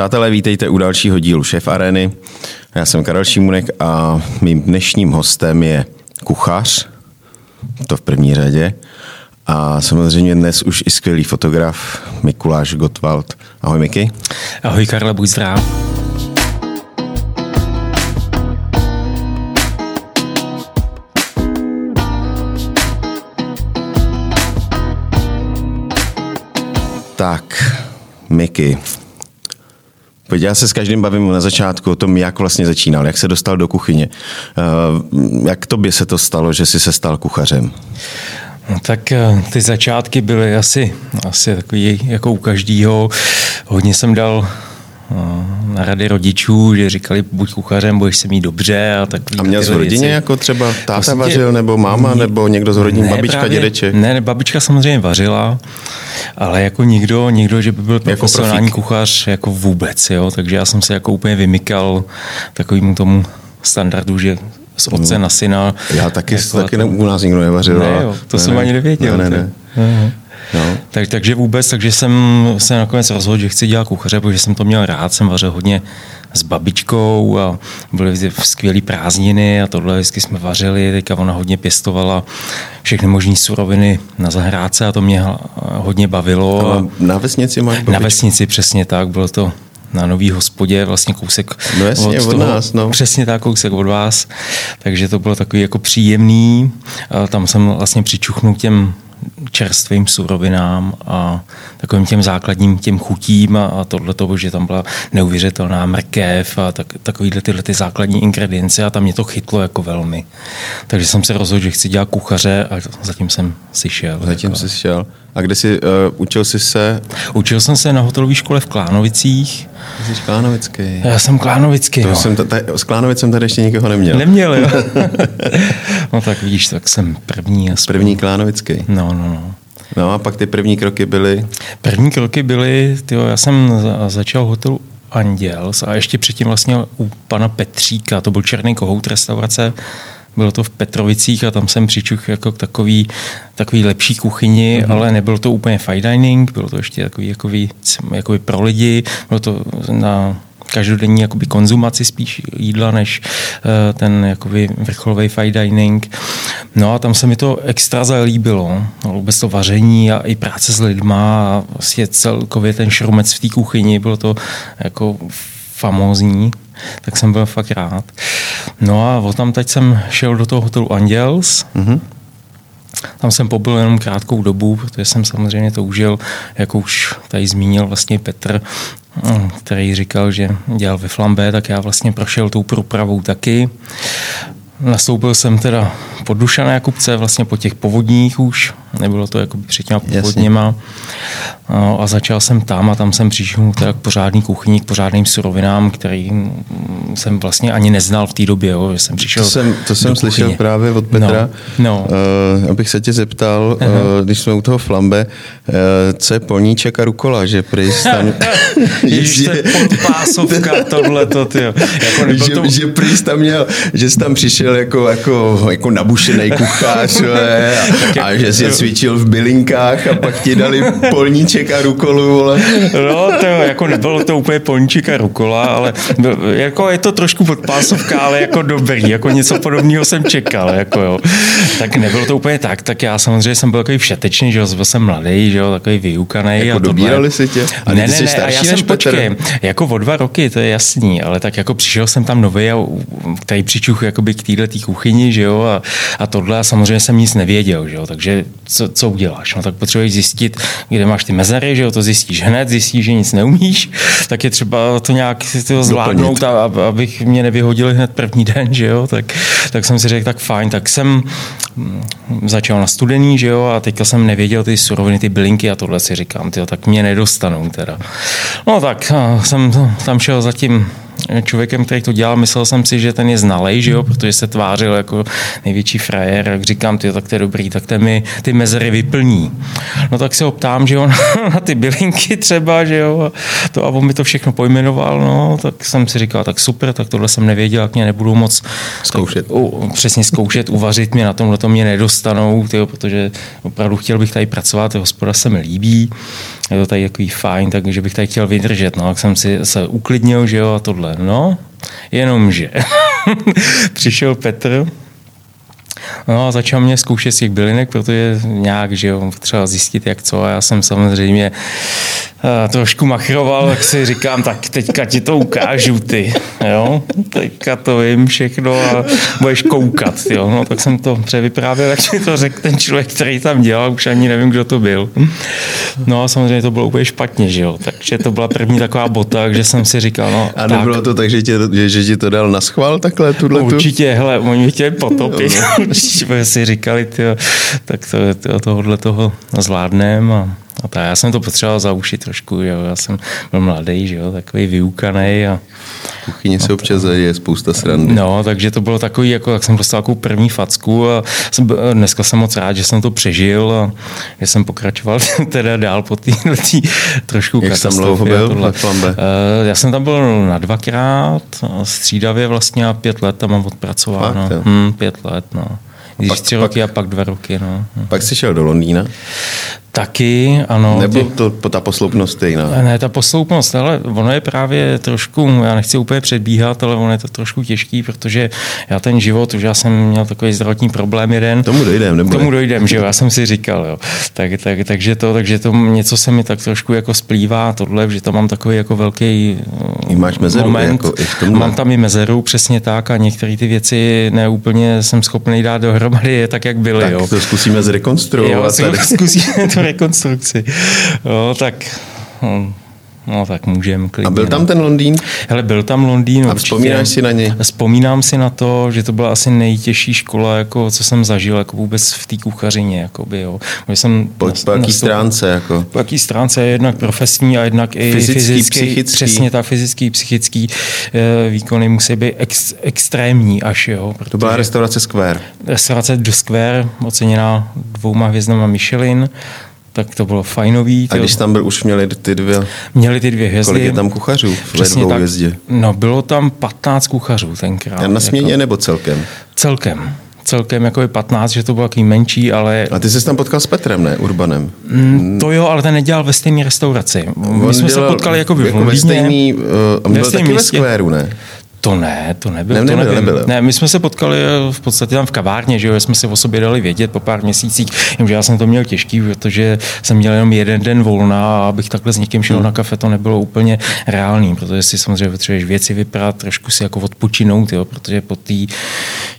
Přátelé, vítejte u dalšího dílu Šef Areny. Já jsem Karel Šimunek a mým dnešním hostem je kuchař, to v první řadě, a samozřejmě dnes už i skvělý fotograf Mikuláš Gottwald. Ahoj Miky. Ahoj Karle, buď zdrav. Tak, Miky. Já se s každým bavím na začátku o tom, jak vlastně začínal, jak se dostal do kuchyně. Uh, jak tobě se to stalo, že jsi se stal kuchařem? No, tak eh, ty začátky byly asi, asi takový jako u každého. Hodně jsem dal No, na rady rodičů, že říkali, buď kuchařem, budeš se mít dobře a tak. A měl z rodině věci. jako třeba táta vlastně vařil, nebo máma, mě, nebo někdo z rodin, ne, babička, právě, dědeček? Ne, babička samozřejmě vařila, ale jako nikdo, nikdo, že by byl jako profesionální jako kuchař, jako vůbec, jo, takže já jsem se jako úplně vymykal takovému tomu standardu, že z otce hmm. na syna. Já taky, jako taky ne, u nás nikdo nevařil. Ne, jo, to ne, jsem ne, ani nevěděl. Ne, ne, ne. No. Tak, takže vůbec, takže jsem se nakonec rozhodl, že chci dělat kuchaře, protože jsem to měl rád, jsem vařil hodně s babičkou a byly skvělé prázdniny a tohle vždycky jsme vařili, teďka ona hodně pěstovala všechny možné suroviny na zahrádce a to mě hodně bavilo. A na vesnici máš babičku? Na vesnici, přesně tak, bylo to na nový hospodě, vlastně kousek no jasně, od, od toho, nás. No. Přesně tak, kousek od vás. Takže to bylo takový jako příjemný. Tam jsem vlastně přičuchnul těm čerstvým surovinám a takovým těm základním těm chutím a, a tohle toho, že tam byla neuvěřitelná mrkev a tak, takovýhle tyhle ty základní ingredience a tam mě to chytlo jako velmi. Takže jsem se rozhodl, že chci dělat kuchaře a zatím jsem si šel. Zatím jako. jsi šel. A kde jsi, uh, učil jsi se? Učil jsem se na hotelové škole v Klánovicích. Jsi Klánovický. Já jsem Klánovický, to no. jsem tady, S Klánovic jsem tady ještě nikoho neměl. Neměl, jo. no tak vidíš, tak jsem první. Aspoň. První Klánovický. No, no, no. No a pak ty první kroky byly? První kroky byly, tyjo, já jsem začal hotelu Anděls a ještě předtím vlastně u pana Petříka, to byl Černý kohout restaurace, bylo to v Petrovicích a tam jsem přičuch jako k takový, takový lepší kuchyni, mm-hmm. ale nebylo to úplně fine dining, bylo to ještě takový jako víc, jako pro lidi, bylo to na každodenní jakoby konzumaci spíš jídla, než uh, ten jakoby vrcholový fine dining. No a tam se mi to extra zalíbilo. No, vůbec to vaření a i práce s lidma a vlastně celkově ten šrumec v té kuchyni, bylo to jako famózní, tak jsem byl fakt rád. No a od tam teď jsem šel do toho hotelu Angels, mm-hmm. Tam jsem pobyl jenom krátkou dobu, protože jsem samozřejmě to užil, jako už tady zmínil vlastně Petr, který říkal, že dělal ve Flambé, tak já vlastně prošel tou průpravou taky. Nastoupil jsem teda pod Dušané kupce, vlastně po těch povodních už, nebylo to jako před těma povodněma. No, a začal jsem tam a tam jsem přišel teda k pořádný kuchyni, k pořádným surovinám, který jsem vlastně ani neznal v té době, jo, že jsem přišel To jsem, to jsem slyšel právě od Petra, no, no. Uh, abych se tě zeptal, uh, když jsme u toho flambe, uh, co je polníček a rukola, že prý tam... Ježiš, to je podpásovka, tohleto, tyjo. Jako že, to... že prý tam měl, že jsi tam přišel jako, jako, jako nabušený kuchař a, a že jsi cvičil v bylinkách a pak ti dali polníček a rukolu. Vole. No, to jako nebylo to úplně polníček a rukola, ale jako je to trošku podpásovka, ale jako dobrý, jako něco podobného jsem čekal, jako jo. Tak nebylo to úplně tak, tak já samozřejmě jsem byl takový všetečný, že jo, byl jsem mladý, že jo, takový vyukaný. Jako a dobírali si tě? A ne, ne, ne, a já jsem, počkej, jako o dva roky, to je jasný, ale tak jako přišel jsem tam nový a tady přičuch jakoby k téhle kuchyni, že jo, a, a tohle a samozřejmě jsem nic nevěděl, že jo, takže co, co uděláš? No tak potřebuješ zjistit, kde máš ty mezery, že jo, to zjistíš hned, zjistíš, že nic neumíš, tak je třeba to nějak to zvládnout, a, abych mě nevyhodili hned první den, že jo, tak, tak jsem si řekl, tak fajn, tak jsem mm, začal na studený, že jo, a teďka jsem nevěděl ty suroviny, ty bylinky a tohle si říkám, tyjo, tak mě nedostanou teda. No tak jsem tam šel zatím člověkem, který to dělal, myslel jsem si, že ten je znalej, že jo, protože se tvářil jako největší frajer, jak říkám, ty, tak to je dobrý, tak ten mi ty mezery vyplní. No tak se ho ptám, že on na ty bylinky třeba, že jo, to, a on mi to všechno pojmenoval, no, tak jsem si říkal, tak super, tak tohle jsem nevěděl, jak mě nebudou moc Zkoušet. Tak, u, přesně zkoušet, uvařit mě na tomhle to mě nedostanou, tyjo, protože opravdu chtěl bych tady pracovat, hospoda se mi líbí, je to tady takový fajn, takže bych tady chtěl vydržet, no, tak jsem si se uklidnil, že jo, a tohle, no, jenomže přišel Petr, No a začal mě zkoušet z těch bylinek, protože nějak, že jo, třeba zjistit jak co a já jsem samozřejmě uh, trošku machroval, tak si říkám, tak teďka ti to ukážu ty, jo, teďka to vím všechno a budeš koukat, jo, no tak jsem to převyprávěl, jak mi to řekl ten člověk, který tam dělal, už ani nevím, kdo to byl. No a samozřejmě to bylo úplně špatně, že jo, takže to byla první taková bota, že jsem si říkal, no A nebylo tak, to tak, že ti, že, že ti to dal na schvál takhle, tuhle Určitě, hele, oni mě chtěli potopit, no. si říkali, tyjo, tak to, to, tohohle toho zvládneme a a tak já jsem to potřeboval za uši trošku, jo. já jsem byl mladý, že jo, takový vyukaný. A, kuchyni se občas je spousta srandy. No, takže to bylo takový, jako, tak jsem dostal takovou první facku a jsem, dneska jsem moc rád, že jsem to přežil a že jsem pokračoval teda dál po té trošku Jak jsem dlouho byl. Eh, já jsem tam byl na dvakrát, střídavě vlastně a pět let tam mám odpracoval. no. hmm, pět let, no. Když tři roky a pak dva roky. No. Pak jsi šel do Londýna? Taky, ano. Nebo to, ta posloupnost stejná? Ne, ta posloupnost, ale ono je právě trošku, já nechci úplně předbíhat, ale ono je to trošku těžký, protože já ten život, už já jsem měl takový zdravotní problém jeden. Tomu dojdem, nebo Tomu dojdem, že jo, já jsem si říkal, jo. Tak, tak, takže, to, takže to něco se mi tak trošku jako splývá, tohle, že to mám takový jako velký I máš mezeru, moment. Jako i v mám tam i mezeru, přesně tak, a některé ty věci neúplně jsem schopný dát dohromady, tak, jak byly. Tak jo. to zkusíme zrekonstruovat. Jo, zkusíme to rekonstrukci. Jo, tak hm, No tak můžeme klidně. A byl tam no. ten Londýn? Hele, byl tam Londýn. A vzpomínáš si na něj? Vzpomínám si na to, že to byla asi nejtěžší škola, jako, co jsem zažil jako vůbec v té kuchařině. Jakoby, jo. jsem po, po jaký nastup, stránce? Jako? Po jaký stránce, jednak profesní a jednak i fyzický, fyzický psychický. Přesně tak, fyzický, psychický e, výkony musí být ex, extrémní až. Jo, protože to byla restaurace Square. Restaurace The Square, oceněná dvouma hvězdama Michelin tak to bylo fajnový. A když tam byl, už měli ty dvě? Měli ty dvě hvězdy. Kolik je tam kuchařů ve dvou tak, hvězdě? No, bylo tam 15 kuchařů tenkrát. A na směně jako, nebo celkem? Celkem celkem jako je 15, že to bylo takový menší, ale... A ty jsi tam potkal s Petrem, ne? Urbanem. Mm, to jo, ale ten nedělal ve stejné restauraci. My On jsme se potkali jako v jako Ve stejný, uh, on byl taky ve Squareu, ne? To ne, to nebylo. Ne, to nebyl, nebyl. Ne, my jsme se potkali eh, v podstatě tam v kavárně, že jo, jsme si o sobě dali vědět po pár měsících, že já jsem to měl těžký, protože jsem měl jenom jeden den volna a abych takhle s někým šel hmm. na kafe, to nebylo úplně reálný, protože si samozřejmě potřebuješ věci vyprat, trošku si jako odpočinout, jo, protože po té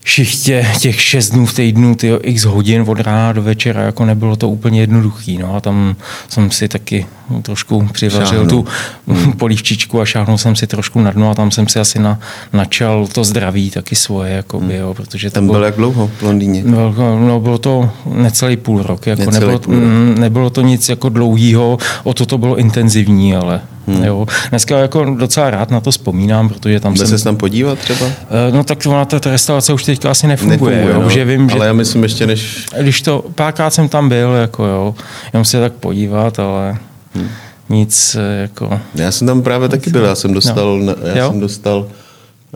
šichtě těch šest dnů v týdnu, tyjo, x hodin od rána do večera, jako nebylo to úplně jednoduchý, no a tam jsem si taky trošku přivařil tu polívčičku a šáhnul jsem si trošku na dno a tam jsem si asi na načal to zdraví taky svoje, jakoby, jo, protože Tam byl jak dlouho v Londýně? No, no, bylo to necelý půl rok, jako necelý nebylo, půl rok. Mm, nebylo to nic jako dlouhýho, o to to bylo intenzivní, ale Hmm. Jo. Dneska jako docela rád na to vzpomínám, protože tam Jde jsem... se tam podívat třeba? Eh, no tak ona ta restaurace už teďka asi nefunguje, nefunguje jo, no. že vím, že... Ale já myslím ještě než... Když to, párkrát jsem tam byl, jako jo, jenom se tak podívat, ale... Hmm nic eh, jako... Já jsem tam právě taky byl, já jsem dostal, no. já jsem dostal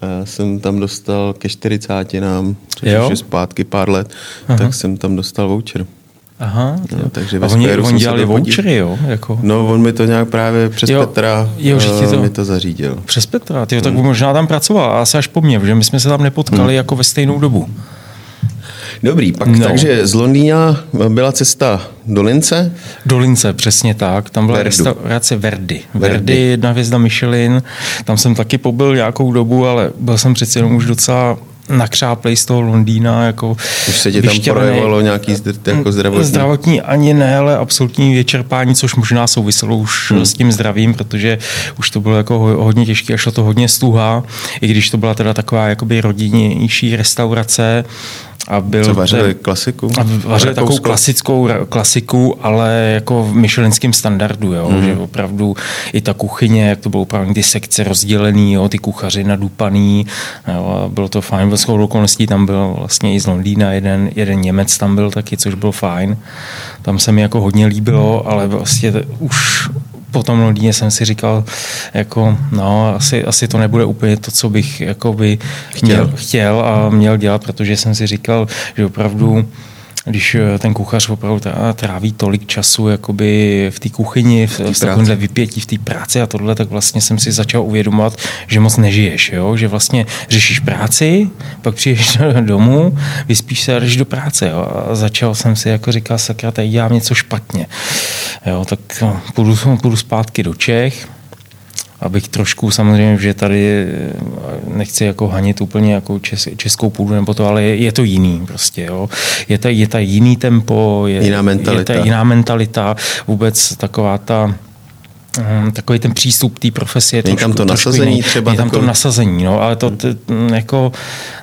já jsem tam dostal ke 40 nám, což jo? už je zpátky pár let, Aha. tak jsem tam dostal voucher. Aha, no, takže a oni, oni dělali vouchery, jo? Jako... No, on mi to nějak právě přes jo, Petra jo, že ti to, mi to zařídil. Přes Petra, tyjo, tak hmm. možná tam pracoval, asi až po mně, že my jsme se tam nepotkali hmm. jako ve stejnou dobu. Dobrý, pak no. takže z Londýna byla cesta do Lince? Do Lince, přesně tak. Tam byla Verdu. restaurace Verdi. Verdi. Verdi, jedna hvězda Michelin. Tam jsem taky pobyl nějakou dobu, ale byl jsem přeci jenom už docela nakřáplej z toho Londýna. Jako Už se ti tam projevilo nějaký jako zdravotní? Zdravotní ani ne, ale absolutní vyčerpání, což možná souviselo už hmm. s tím zdravím, protože už to bylo jako hodně těžké a šlo to hodně stuha, i když to byla teda taková jakoby rodinnější restaurace, a byl Co vařili ten, klasiku? A vařili Rakousko? takovou klasickou klasiku, ale jako v myšelinském standardu, jo, mm. že opravdu i ta kuchyně, jak to bylo opravdu ty sekce rozdělený, jo, ty kuchaři nadupaný, jo, bylo to fajn, byl shodou okolností, tam byl vlastně i z Londýna jeden, jeden Němec tam byl taky, což bylo fajn. Tam se mi jako hodně líbilo, ale vlastně už po tom Londýně jsem si říkal, jako, no, asi, asi to nebude úplně to, co bych jakoby chtěl, chtěl a měl dělat, protože jsem si říkal, že opravdu když eh, ten kuchař opravdu tráví tolik času jakoby v té kuchyni, v, v takovémhle vypětí, v té práci a tohle, tak vlastně jsem si začal uvědomovat, že moc nežiješ, jo? že vlastně řešíš práci, pak přijdeš domů, vyspíš se a jdeš do práce. Jo? A začal jsem si jako říkal, sakra, tady dělám něco špatně. Jo? Tak no, půjdu, půjdu zpátky do Čech, abych trošku samozřejmě, že tady eh, nechci jako hanit úplně jako čes, českou půdu nebo to, ale je, je to jiný prostě, jo. Je to, je to jiný tempo, je, jiná mentalita. je to jiná mentalita, vůbec taková ta Hm, takový ten přístup té profesie. Je trošku, tam to nasazení jiný. třeba? Je tam takový... to nasazení, no, ale to t, jako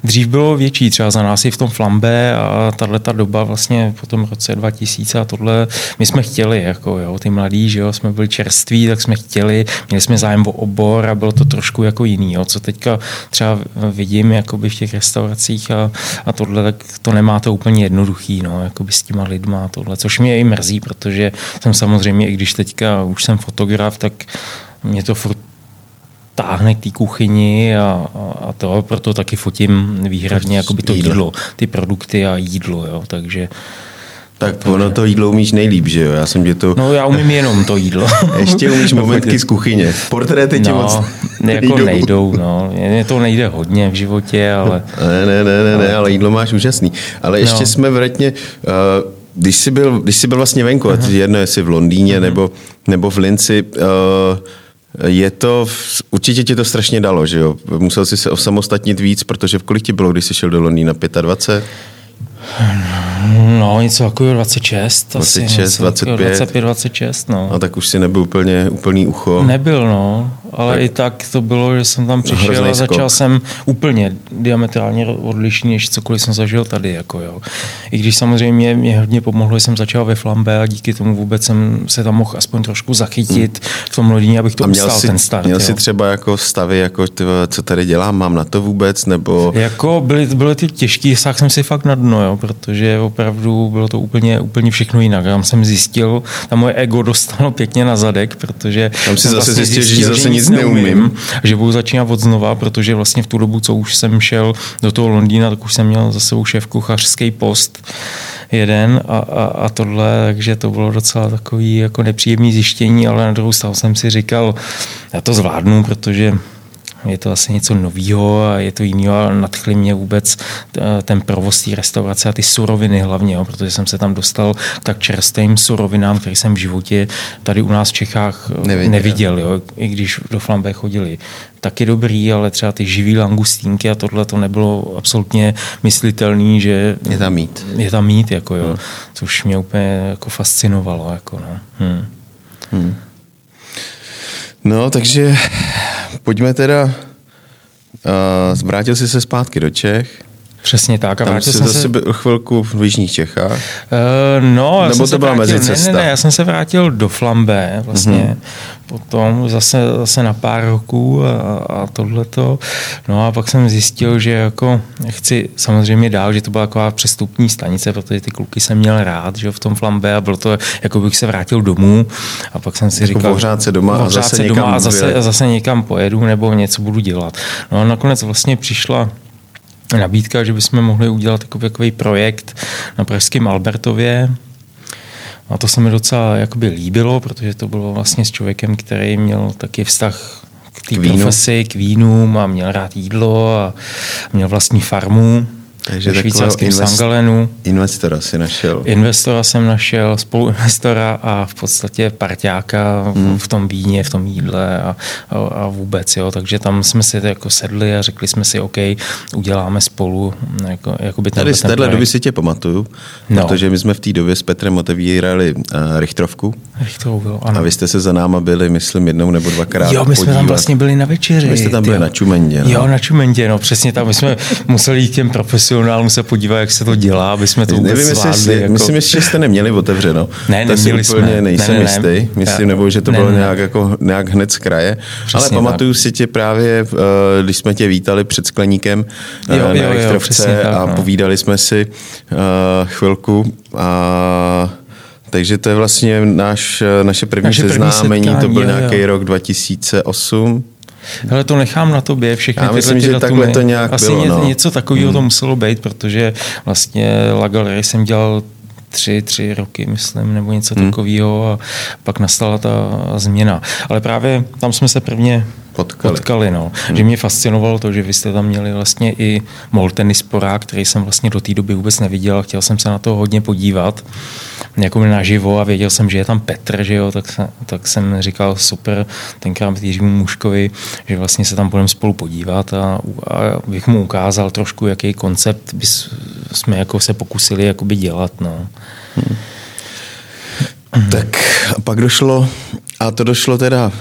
dřív bylo větší, třeba za nás i v tom flambe a tahle ta doba vlastně po tom roce 2000 a tohle, my jsme chtěli, jako jo, ty mladí, že jo, jsme byli čerství, tak jsme chtěli, měli jsme zájem o obor a bylo to trošku jako jiný, jo, co teďka třeba vidím jakoby v těch restauracích a, a tohle, tak to nemá to úplně jednoduchý, no, jakoby s těma lidma a tohle, což mě i mrzí, protože jsem samozřejmě, i když teďka už jsem fotograf, fotograf, tak mě to furt táhne k té kuchyni a, a to, proto taky fotím výhradně jakoby to jídlo, ty produkty a jídlo, jo, takže tak ono to jídlo umíš nejlíp, že jo? Já jsem tě to... No já umím jenom to jídlo. Ještě umíš momentky z kuchyně. Portréty ti no, moc jako nejdou. nejdou, no. Mně to nejde hodně v životě, ale... Ne, ne, ne, ne, ne ale jídlo máš úžasný. Ale ještě no. jsme vratně... Uh, když jsi byl, když jsi byl vlastně venku, uh-huh. jedno jestli v Londýně uh-huh. nebo, nebo v Linci, uh, je to, určitě ti to strašně dalo, že jo? Musel jsi se osamostatnit víc, protože v kolik ti bylo, když jsi šel do Londýna? 25? No, něco jako 26, 26, asi, 25. 25, 26, no. No tak už si nebyl úplně úplný ucho. Nebyl, no, ale tak. i tak to bylo, že jsem tam přišel a začal skok. jsem úplně diametrálně odlišný, než cokoliv jsem zažil tady, jako jo. I když samozřejmě mě hodně pomohlo, že jsem začal ve Flambe a díky tomu vůbec jsem se tam mohl aspoň trošku zachytit hmm. v tom lodině, abych to ustál ten start. Měl jo. jsi třeba jako stavy, jako ty, co tady dělám, mám na to vůbec, nebo... Jako byly, byly ty těžký, sáhl jsem si fakt na dno, jo, protože opravdu bylo to úplně, úplně všechno jinak. Tam jsem zjistil, tam moje ego dostalo pěkně na zadek, protože tam si zase vlastně zjistil, zjistil, že zase nic neumím, neumím, že budu začínat od znova, protože vlastně v tu dobu, co už jsem šel do toho Londýna, tak už jsem měl za sebou šéf kuchařský post jeden a, a, a tohle, takže to bylo docela takový jako nepříjemný zjištění, ale na druhou stranu jsem si říkal, já to zvládnu, protože je to asi něco nového a je to jiného a nadchli mě vůbec eh, ten provoz té restaurace a ty suroviny hlavně, jo, protože jsem se tam dostal k tak čerstvým surovinám, které jsem v životě tady u nás v Čechách eh, neviděl, neviděl jo, i když do Flambé chodili. Taky dobrý, ale třeba ty živý langustínky a tohle to nebylo absolutně myslitelný, že je tam mít. Je tam mít, jako jo, hmm. což mě úplně jako fascinovalo. Jako no. hmm. Hmm. No, takže pojďme teda, uh, vrátil jsi se zpátky do Čech. Přesně tak. A Tam jsi jsem zase byl chvilku v Jižních Čechách? Uh, no, Nebo to byla mezi Ne, ne, ne, já jsem se vrátil do Flambé vlastně. Mm-hmm potom zase, zase na pár roků a, a tohleto. No a pak jsem zjistil, že jako chci samozřejmě dál, že to byla taková přestupní stanice, protože ty kluky jsem měl rád, že v tom flambe a bylo to, jako bych se vrátil domů a pak jsem si jako říkal, ohřát se doma a zase, se doma a zase, a zase někam pojedu nebo něco budu dělat. No a nakonec vlastně přišla nabídka, že bychom mohli udělat takový, takový projekt na Pražském Albertově, a to se mi docela jakoby líbilo, protože to bylo vlastně s člověkem, který měl taky vztah k té profesi, k vínům a měl rád jídlo a měl vlastní farmu. Takže ve švýcarském invest, Sangalenu. Investora si našel. Investora jsem našel, spoluinvestora a v podstatě parťáka hmm. v tom víně, v tom jídle a, a, a vůbec. Jo. Takže tam jsme si jako sedli a řekli jsme si, OK, uděláme spolu. Jako, jako by Tady z téhle doby si tě pamatuju, no. protože my jsme v té době s Petrem otevírali uh, Richtrovku. Richtrovku, jo, ano. A vy jste se za náma byli, myslím, jednou nebo dvakrát Jo, my jsme podívat. tam vlastně byli na večeři. Vy jste tam byli jo. na Čumendě. No. Jo, na Čumendě, no přesně tam. My jsme museli jít těm profesionálům se podívat, jak se to dělá, aby jsme to vůbec Nevím, zvládli. jestli, jako... Myslím, že jste neměli otevřeno. Ne, to si neměli úplně jsme. nejsem Ne, ne, jistý. ne. Myslím, nebo že to ne, bylo ne. nějak, jako, nějak hned z kraje. Přesně Ale pamatuju si tě právě, eh, když jsme tě vítali před skleníkem eh, Jo, jo, na jo, Richtrovce tak, a no. povídali jsme si eh, chvilku a takže to je vlastně náš, naše první Naše první seznámení, to setkání, byl jo, jo. nějaký rok 2008. Hele, to nechám na tobě, všechny Já myslím, ty že datumy. takhle to nějak Asi bylo, ně, no. něco takového to muselo být, protože vlastně La Galerie jsem dělal tři, tři roky, myslím, nebo něco Hmm. takového a pak nastala ta změna. Ale právě tam jsme se prvně Potkali. potkali no. Že mě fascinovalo to, že vy jste tam měli vlastně i Molteny sporák, který jsem vlastně do té doby vůbec neviděl a chtěl jsem se na to hodně podívat jako naživo a věděl jsem, že je tam Petr, že jo, tak, tak jsem říkal super tenkrát Jiřímu Muškovi, že vlastně se tam budeme spolu podívat a, a bych mu ukázal trošku, jaký koncept bys, jsme jako se pokusili jakoby dělat. No. Tak a pak došlo, a to došlo teda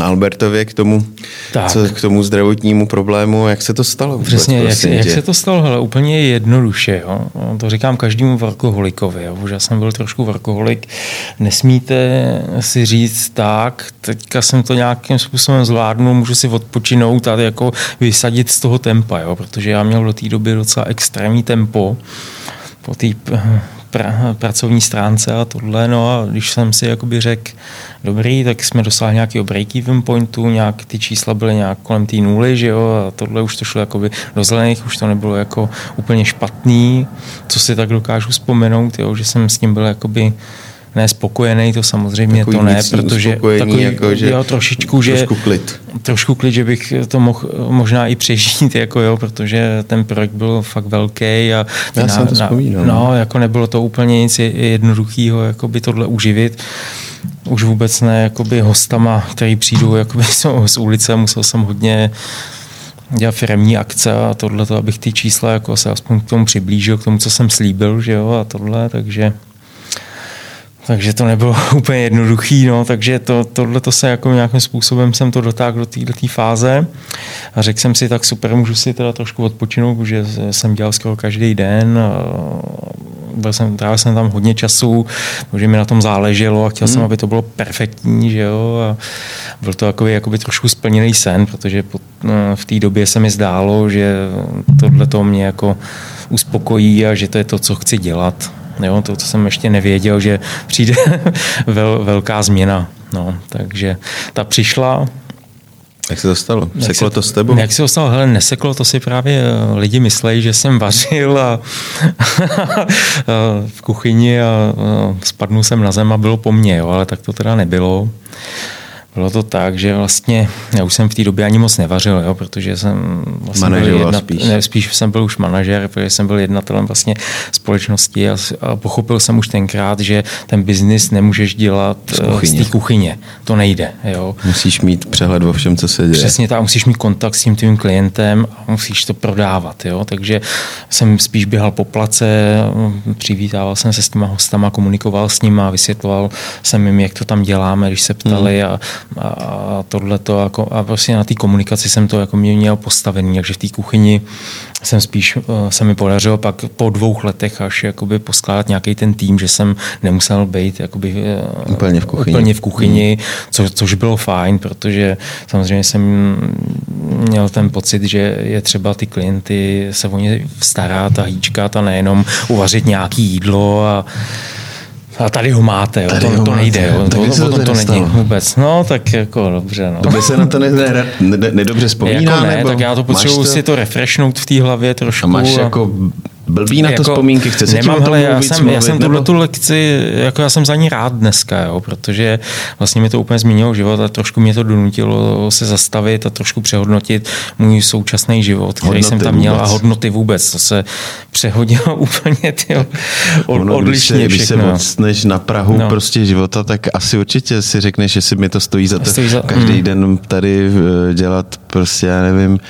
Albertově k tomu, Tak. co, k tomu zdravotnímu problému, jak se to stalo? vůbec, Přesně, jak, jak se to stalo? Hele, úplně jednoduše. Jo? To říkám každému workoholikovi. Jo? Už já jsem byl trošku workoholik. Nesmíte si říct tak, teďka jsem to nějakým způsobem zvládnul, můžu si odpočinout a jako vysadit z toho tempa, jo? protože já měl do té doby docela extrémní tempo po té pra, pracovní stránce a tohle. No a když jsem si jakoby řekl, dobrý, tak jsme dosáhli nějakého break-even pointu, nějak ty čísla byly nějak kolem té nuly, že jo, a tohle už to šlo jakoby do zelených, už to nebylo jako úplně špatný, co si tak dokážu vzpomenout, jo, že jsem s tím byl jakoby ne spokojený, to samozřejmě Takový to ne, vnitřní protože takový, jako, že jo, trošičku, že trošku klid. trošku klid, že bych to mohl možná i přežít, jako jo, protože ten projekt byl fakt velký a Já jsem to vzpomínal, no, jako nebylo to úplně nic jednoduchého, jako by tohle uživit. Už vůbec ne jakoby hostama, který přijdou jakoby z ulice, musel jsem hodně dělat firmní akce a tohle, abych ty čísla jako se aspoň k tomu přiblížil, k tomu, co jsem slíbil, že jo, a tohle, takže takže to nebylo úplně jednoduchý, no, takže to, tohle to se jako nějakým způsobem jsem to dotáhl do této fáze a řekl jsem si, tak super, můžu si teda trošku odpočinout, protože jsem dělal skoro každý den, byl jsem, trávil jsem tam hodně času, protože mi na tom záleželo a chtěl hmm. jsem, aby to bylo perfektní, že jo, a byl to jakoby, jakoby trošku splněný sen, protože po, no, v té době se mi zdálo, že tohle to mě jako uspokojí a že to je to, co chci dělat. Jo, to, to jsem ještě nevěděl, že přijde vel, velká změna. No, takže ta přišla. Jak se to stalo? Seklo se, to s tebou? Jak se to stalo? Hele, neseklo, to si právě lidi myslejí, že jsem vařil a v kuchyni a spadnul jsem na zem a bylo po mně, jo, ale tak to teda nebylo. Bylo to tak, že vlastně já už jsem v té době ani moc nevařil, jo, protože jsem vlastně byl jedna, spíš. Ne, spíš jsem byl už manažer, protože jsem byl jednatelem vlastně společnosti a, a pochopil jsem už tenkrát, že ten biznis nemůžeš dělat z, z té kuchyně. To nejde. Jo. Musíš mít přehled o všem, co se děje. Přesně tak, musíš mít kontakt s tím tvým klientem a musíš to prodávat. Jo. Takže jsem spíš běhal po place, přivítával jsem se s těma hostama, komunikoval s nimi a vysvětloval jsem jim, jak to tam děláme, když se ptali hmm. a a tohle to jako, a prostě na té komunikaci jsem to jako mě měl postavený, takže v té kuchyni jsem spíš, se mi podařilo pak po dvou letech až jakoby poskládat nějaký ten tým, že jsem nemusel být jakoby úplně v kuchyni, úplně v kuchyni hmm. co, což bylo fajn, protože samozřejmě jsem měl ten pocit, že je třeba ty klienty se o ně starat a hýčkat a nejenom uvařit nějaký jídlo a a tady ho máte, jo. Tady to, ho to nejde, jo. Tak to, se to, to, není vůbec. No, tak jako dobře. No. To by se na to nedobře ne, ne, ne, vzpomíná? Jako ne, nebo tak já to potřebuji to... si to refreshnout v té hlavě trošku. A máš a... jako blbý na to jako, vzpomínky, chce se nemám, hele, já mluvit, jsem, mluvit, já jsem nebo- tuhle tu lekci, jako já jsem za ní rád dneska, jo, protože vlastně mi to úplně změnilo život a trošku mě to donutilo se zastavit a trošku přehodnotit můj současný život, který Hodnoty jsem tam měl vůbec. a hodnoty vůbec. To se přehodilo úplně tyjo, od, Ono, odlišně když se, když se odstneš na Prahu No. prostě života, tak asi určitě si řekneš, jestli mi to stojí za to Stojí za- každý mm. den tady eh, dělat prostě, já nevím,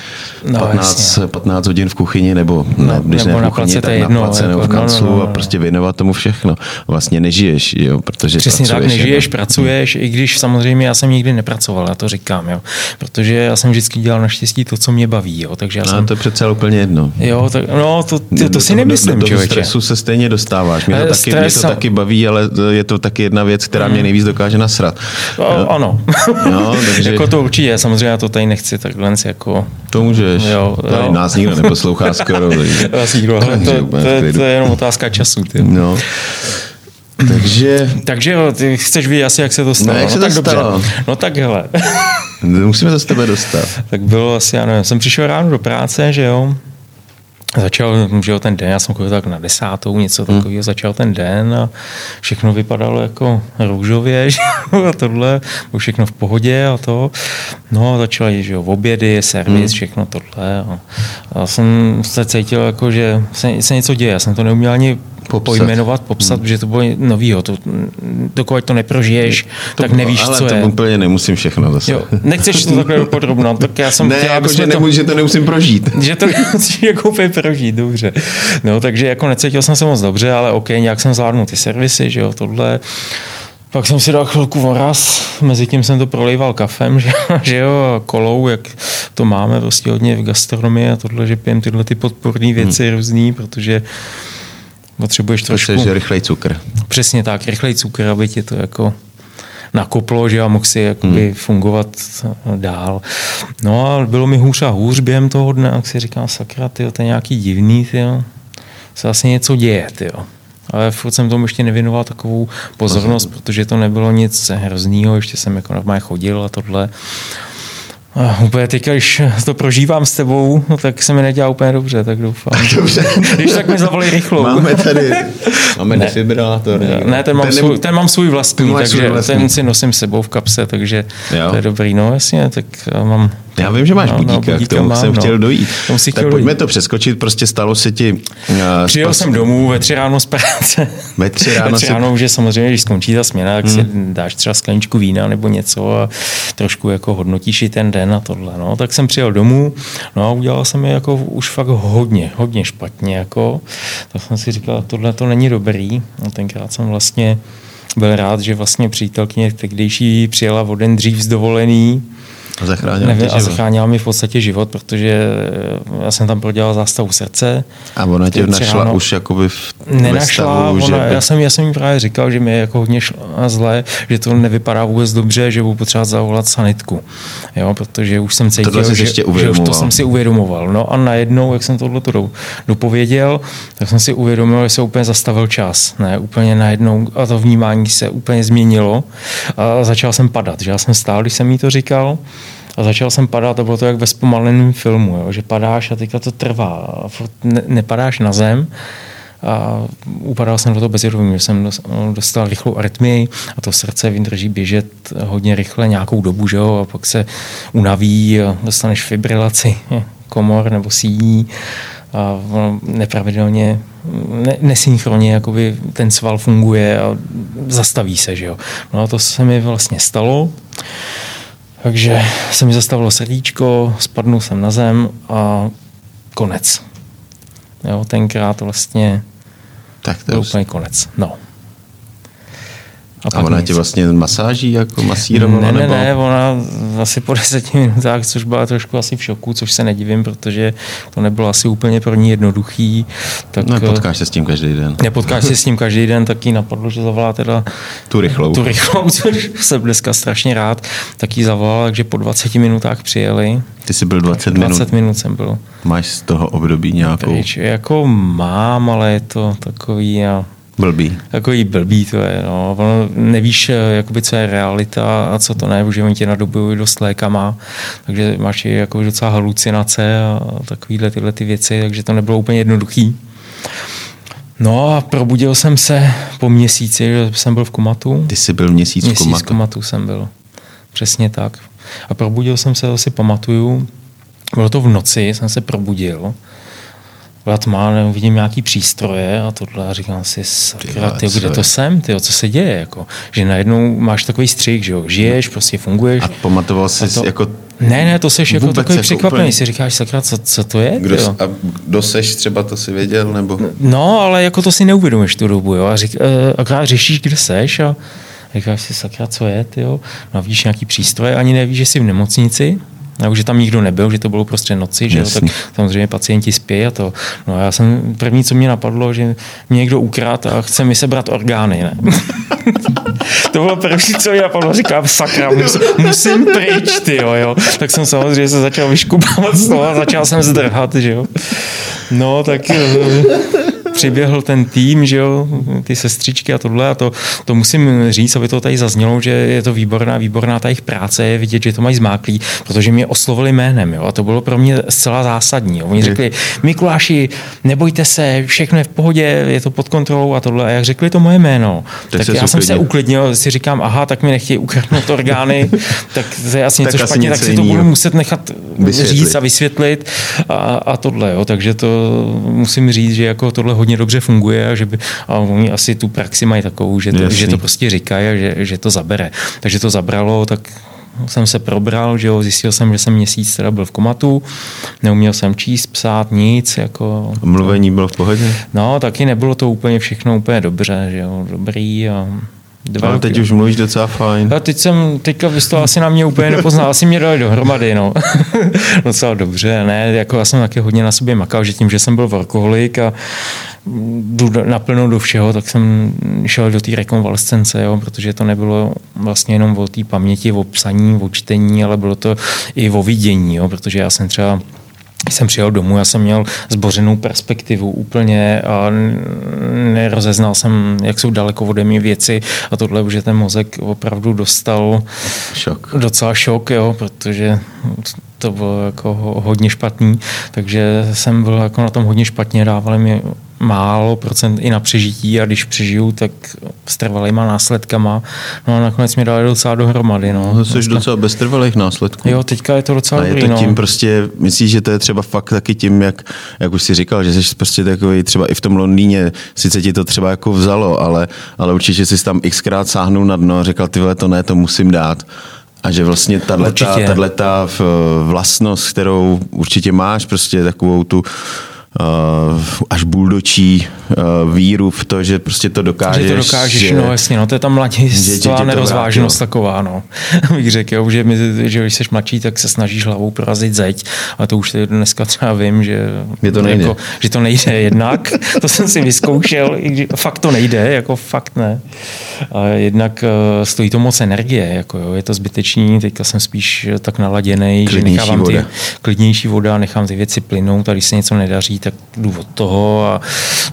No, 15, jasně. 15 hodin v kuchyni, nebo, No, ne, když nebo ne v kuchyni, to tak jedno, place nebo v jako, no, no, kanclu no, no. a prostě věnovat tomu všechno. Vlastně nežiješ, jo, protože Přesně tak, nežiješ, jenom. pracuješ, i když samozřejmě já jsem nikdy nepracoval, já to říkám, jo. Protože já jsem vždycky dělal naštěstí to, co mě baví, jo. Takže já No, jsem... to je přece úplně jedno. Jo, tak, no, to, to, to Do si nemyslím, do, do člověče. stresu se stejně dostáváš. Mě to, taky, mě to taky baví, ale je to taky jedna věc, která mě nejvíc dokáže nasrat. O, ano. No, takže- jako to určitě, samozřejmě já to tady nechci takhle jako... To můžeš. Jo, Tady jo. nás nikdo neposlouchá skoro. Vás nikdo, to, to, klidu. to, je jenom otázka času. Ty. No. Takže Takže jo, ty chceš vidět asi, jak se to stalo. No, jak se no, to tak stalo? dobře. No tak hele. musíme to z tebe dostat. tak bylo asi, já nevím, jsem přišel ráno do práce, že jo, Začal, že ten den, já jsem chodil tak na desátou, něco Hmm. takového, začal ten den a všechno vypadalo jako růžově, že jo, a tohle, bylo všechno v pohodě a to. No a začaly, že jo, obědy, servis, Hmm. všechno tohle. A, a jsem se cítil jako, že se, se něco děje, já jsem to neuměl ani Popsat. pojmenovat, popsat, hmm. že to bylo novýho. To, dokud to neprožiješ, to, tak nevíš, ale co to je. úplně nemusím všechno zase. Jo, nechceš to takhle podrobno, tak já jsem ne, chtěl, jako, že, mi to- nemůžu, že to nemusím prožít. že to musíš jako úplně prožít, dobře. No, takže jako necítil jsem se moc dobře, ale OK, nějak jsem zvládnul ty servisy, že jo, tohle. Pak jsem si dal chvilku voraz, mezi tím jsem to prolejval kafem, že, že jo, a kolou, jak to máme prostě hodně v gastronomii a tohle, že pijem tyhle ty podporné věci hmm. různý, protože potřebuješ trošku... Trošku. rychlej cukr. Přesně tak, rychlej cukr, aby ti to jako nakoplo, že a mohl si jakoby hmm. fungovat dál. No a bylo mi hůř a hůř během toho dne, jak si říkám, sakra, tyjo, to je nějaký divný, tyjo. se asi něco děje, tyjo. Ale furt jsem tomu ještě nevěnoval takovou pozornost, protože to nebylo nic hroznýho, ještě jsem jako normálně chodil a tohle. A úplně teď, když to prožívám s tebou, no, tak se mi nedělá úplně dobře, tak doufám. Dobře. Když tak mi zavolej rychlou. Máme tady, máme defibrilátor. Ne, ten mám, Ten svůj, ten mám svůj vlastní, Ty máš svůj takže vlastní. ten si nosím s sebou v kapse, takže Jo. to je dobrý. No jasně, tak já mám... Já vím, že máš no, budíka, no, k tomu mám, jsem no. chtěl dojít. Tomu si tak chtěl pojďme dojít. to přeskočit, prostě stalo se ti... Uh, Přijel jsem domů ve tři ráno z práce. Ve tři ráno ve tři si- ráno, že samozřejmě, když skončí ta směna, tak si dáš třeba skleničku vína nebo něco a trošku jako hodnotíš i ten den a tohle. No. Tak jsem přijel domů, no a udělal jsem je jako už fakt hodně, hodně špatně. Jako. Tak jsem si říkal, tohle to není dobrý. No, tenkrát jsem vlastně byl rád, že vlastně přítelkyně tehdejší přijela o den dřív z dovolený, Zachránil Nevím, tě a zachránila mi v podstatě život, protože já jsem tam prodělal zástavu srdce. A ona tě našla ráno- už jakoby v Nenašla, stavu, ona, že... já, jsem, já jsem jí právě říkal, že mi je jako hodně šlo zle, že to nevypadá vůbec dobře, že budu potřebovat zavolat sanitku. Jo, protože už jsem cítil, že, ještě že už to jsem si uvědomoval. No a najednou, jak jsem tohle do, dopověděl, tak jsem si uvědomil, že se úplně zastavil čas. Ne, úplně najednou a to vnímání se úplně změnilo a začal jsem padat. Že já jsem stál, když jsem jí to říkal, a začal jsem padat a bylo to jak ve zpomaleném filmu, jo? že padáš a teďka to trvá. Furt ne, nepadáš na zem, a upadal jsem do toho bezvědomí, že jsem dos- dostal rychlou arytmii a to srdce vydrží běžet hodně rychle nějakou dobu, že jo, a pak se unaví a dostaneš fibrilaci komor nebo síní a nepravidelně, ne, nesynchronně jakoby ten sval funguje a zastaví se, že jo. No a to se mi vlastně stalo. Takže se mi zastavilo srdíčko, spadnul jsem na zem a konec. Jo, tenkrát vlastně Tak to byl úplně konec. No. A pak ona nic. tě vlastně masáží jako masírovala? Ne, ne, nebo... ne, ona asi po deseti minutách, což byla trošku asi v šoku, což se nedivím, protože to nebylo asi úplně pro ní jednoduchý. Tak No, eh, potkáš se s tím každý den. nepotkáš se s ním každý den, tak jí napadlo, že zavolá teda Tu rychlou. tu rychlou, což jsem dneska strašně rád, tak jí zavolal, takže po 20 minutách přijeli. Ty jsi byl 20 minut. 20 minut jsem byl Máš z toho období nějakou pryč. Jako mám, ale je to takový, a blbý. takový blbý to je. No. Ono nevíš, eh, jakoby, co je realita a co to ne, protože oni tě nadobují dost lékama, takže máš i jako docela halucinace a takovýhle tyhle ty věci, takže to nebylo úplně jednoduchý. No a probudil jsem se po měsíci, že jsem byl v komatu. Ty jsi byl měsíc, Měsíc v komatu. v komatu jsem byl. Přesně tak. A probudil jsem se, to si pamatuju, bylo to v noci, jsem se probudil. Byla tma, vidím nějaký přístroje a tohle a říkám si, sakra, co kde je? to jsem, tyjo, co se děje, jako, že najednou máš takový střih, že jo, žiješ, prostě funguješ. A pamatoval jsi to- jako... Ne, ne, to seš jako takový jako překvapený, úplně- si říkáš, sakra, co, co to je, Kdo, tyjo? a kdo seš třeba, to si věděl, nebo... No, ale jako to si neuvědomíš tu dobu, jo. A řík, eh, akorát řešíš, kde seš a říkáš si, sakra, co je, ty jo. No a vidíš nějaký přístroje, ani nevíš, že jsi v nemocnici, nebo že tam nikdo nebyl, že to bylo prostě noci, že jo, tak samozřejmě pacienti spí a to. No a já jsem, první, co mě napadlo, že mě někdo ukrát a chce mi sebrat orgány, ne? to bylo první, co mě napadlo, říkám, sakra, musím, musím pryč, ty jo, jo. Tak jsem samozřejmě se začal vyškupávat z toho a začal jsem zdrhat, že jo. No, tak eh, přiběhl ten tým, že jo, ty sestřičky a tohle a to, to musím říct, aby to tady zaznělo, že je to výborná, výborná ta jejich práce, je vidět, že to mají zmáklý, protože mě oslovili jménem, jo, a to bylo pro mě zcela zásadní, jo. Oni řekli, Mikuláši, nebojte se, všechno je v pohodě, je to pod kontrolou a tohle, a jak řekli to moje jméno, Tak tak, já jsem se uklidnil. si říkám, aha, tak mi nechtějí ukradnout orgány, tak to je asi něco Tak asi špatně, tak něco si to budu muset nechat Vysvětlit. říct a vysvětlit a, a tohle, jo. takže to musím říct, že jako tohle hodně dobře funguje a že by, a oni asi tu praxi mají takovou, že to, Jasný. že to prostě říkají a že, že, to zabere. Takže to zabralo, tak jsem se probral, že jo, zjistil jsem, že jsem měsíc teda byl v komatu, neuměl jsem číst, psát, nic, jako Mluvení bylo v pohodě? No, taky nebylo to úplně všechno úplně dobře, že jo, dobrý a dva Ale roky- teď už mluvíš docela fajn. a teď jsem, teďka vy jsi to asi na mě úplně nepoznal, asi mě dali dohromady, no. Docela dobře, ne, jako já jsem taky hodně na sobě makal, že tím, že jsem byl workoholik a jdu do- naplno do všeho, tak jsem šel do té rekonvalescence, jo, protože to nebylo vlastně jenom o té paměti, o psaní, o čtení, ale bylo to i o vidění, jo, protože já jsem třeba jsem přijel domů, já jsem měl zbořenou perspektivu úplně a nerozeznal jsem, jak jsou daleko ode mě věci a tohle, že ten mozek opravdu dostal Šok. docela šok, jo, protože to bylo jako ho- hodně špatný, takže jsem byl jako na tom hodně špatně, dávali mi málo procent i na přežití a když přežiju, tak s trvalýma následkama. No a nakonec mi dali docela dohromady. No. To jsi docela bez trvalých následků. Jo, teďka je to docela A je dobrý, to no. tím prostě, myslíš, že to je třeba fakt taky tím, jak, jak už si říkal, že jsi prostě takový třeba i v tom Londýně, sice ti to třeba jako vzalo, ale, ale určitě jsi tam xkrát sáhnul na dno a říkal, ty vole, to ne, to musím dát. A že vlastně tato, tato vlastnost, kterou určitě máš, prostě takovou tu až buldočí uh, víru v to, že prostě to dokážeš. Že to dokážeš, že, no jasně, no to je ti mladistvá nerozvážnost vrátilo. taková, no. Bych řekl, jo, že, my, že když jsi mladší, tak se snažíš hlavou prorazit zeď, a to už dneska třeba vím, že, Že to nejde. Jako, že to nejde jednak, to jsem si vyzkoušel, i když fakt to nejde, jako fakt ne. A jednak eh, stojí to moc energie, jako jo, je to zbytečný, teďka jsem spíš eh, tak naladěný, že nechávám voda. ty klidnější voda, nechám ty věci plynout a když se něco nedaří, tak jdu od toho a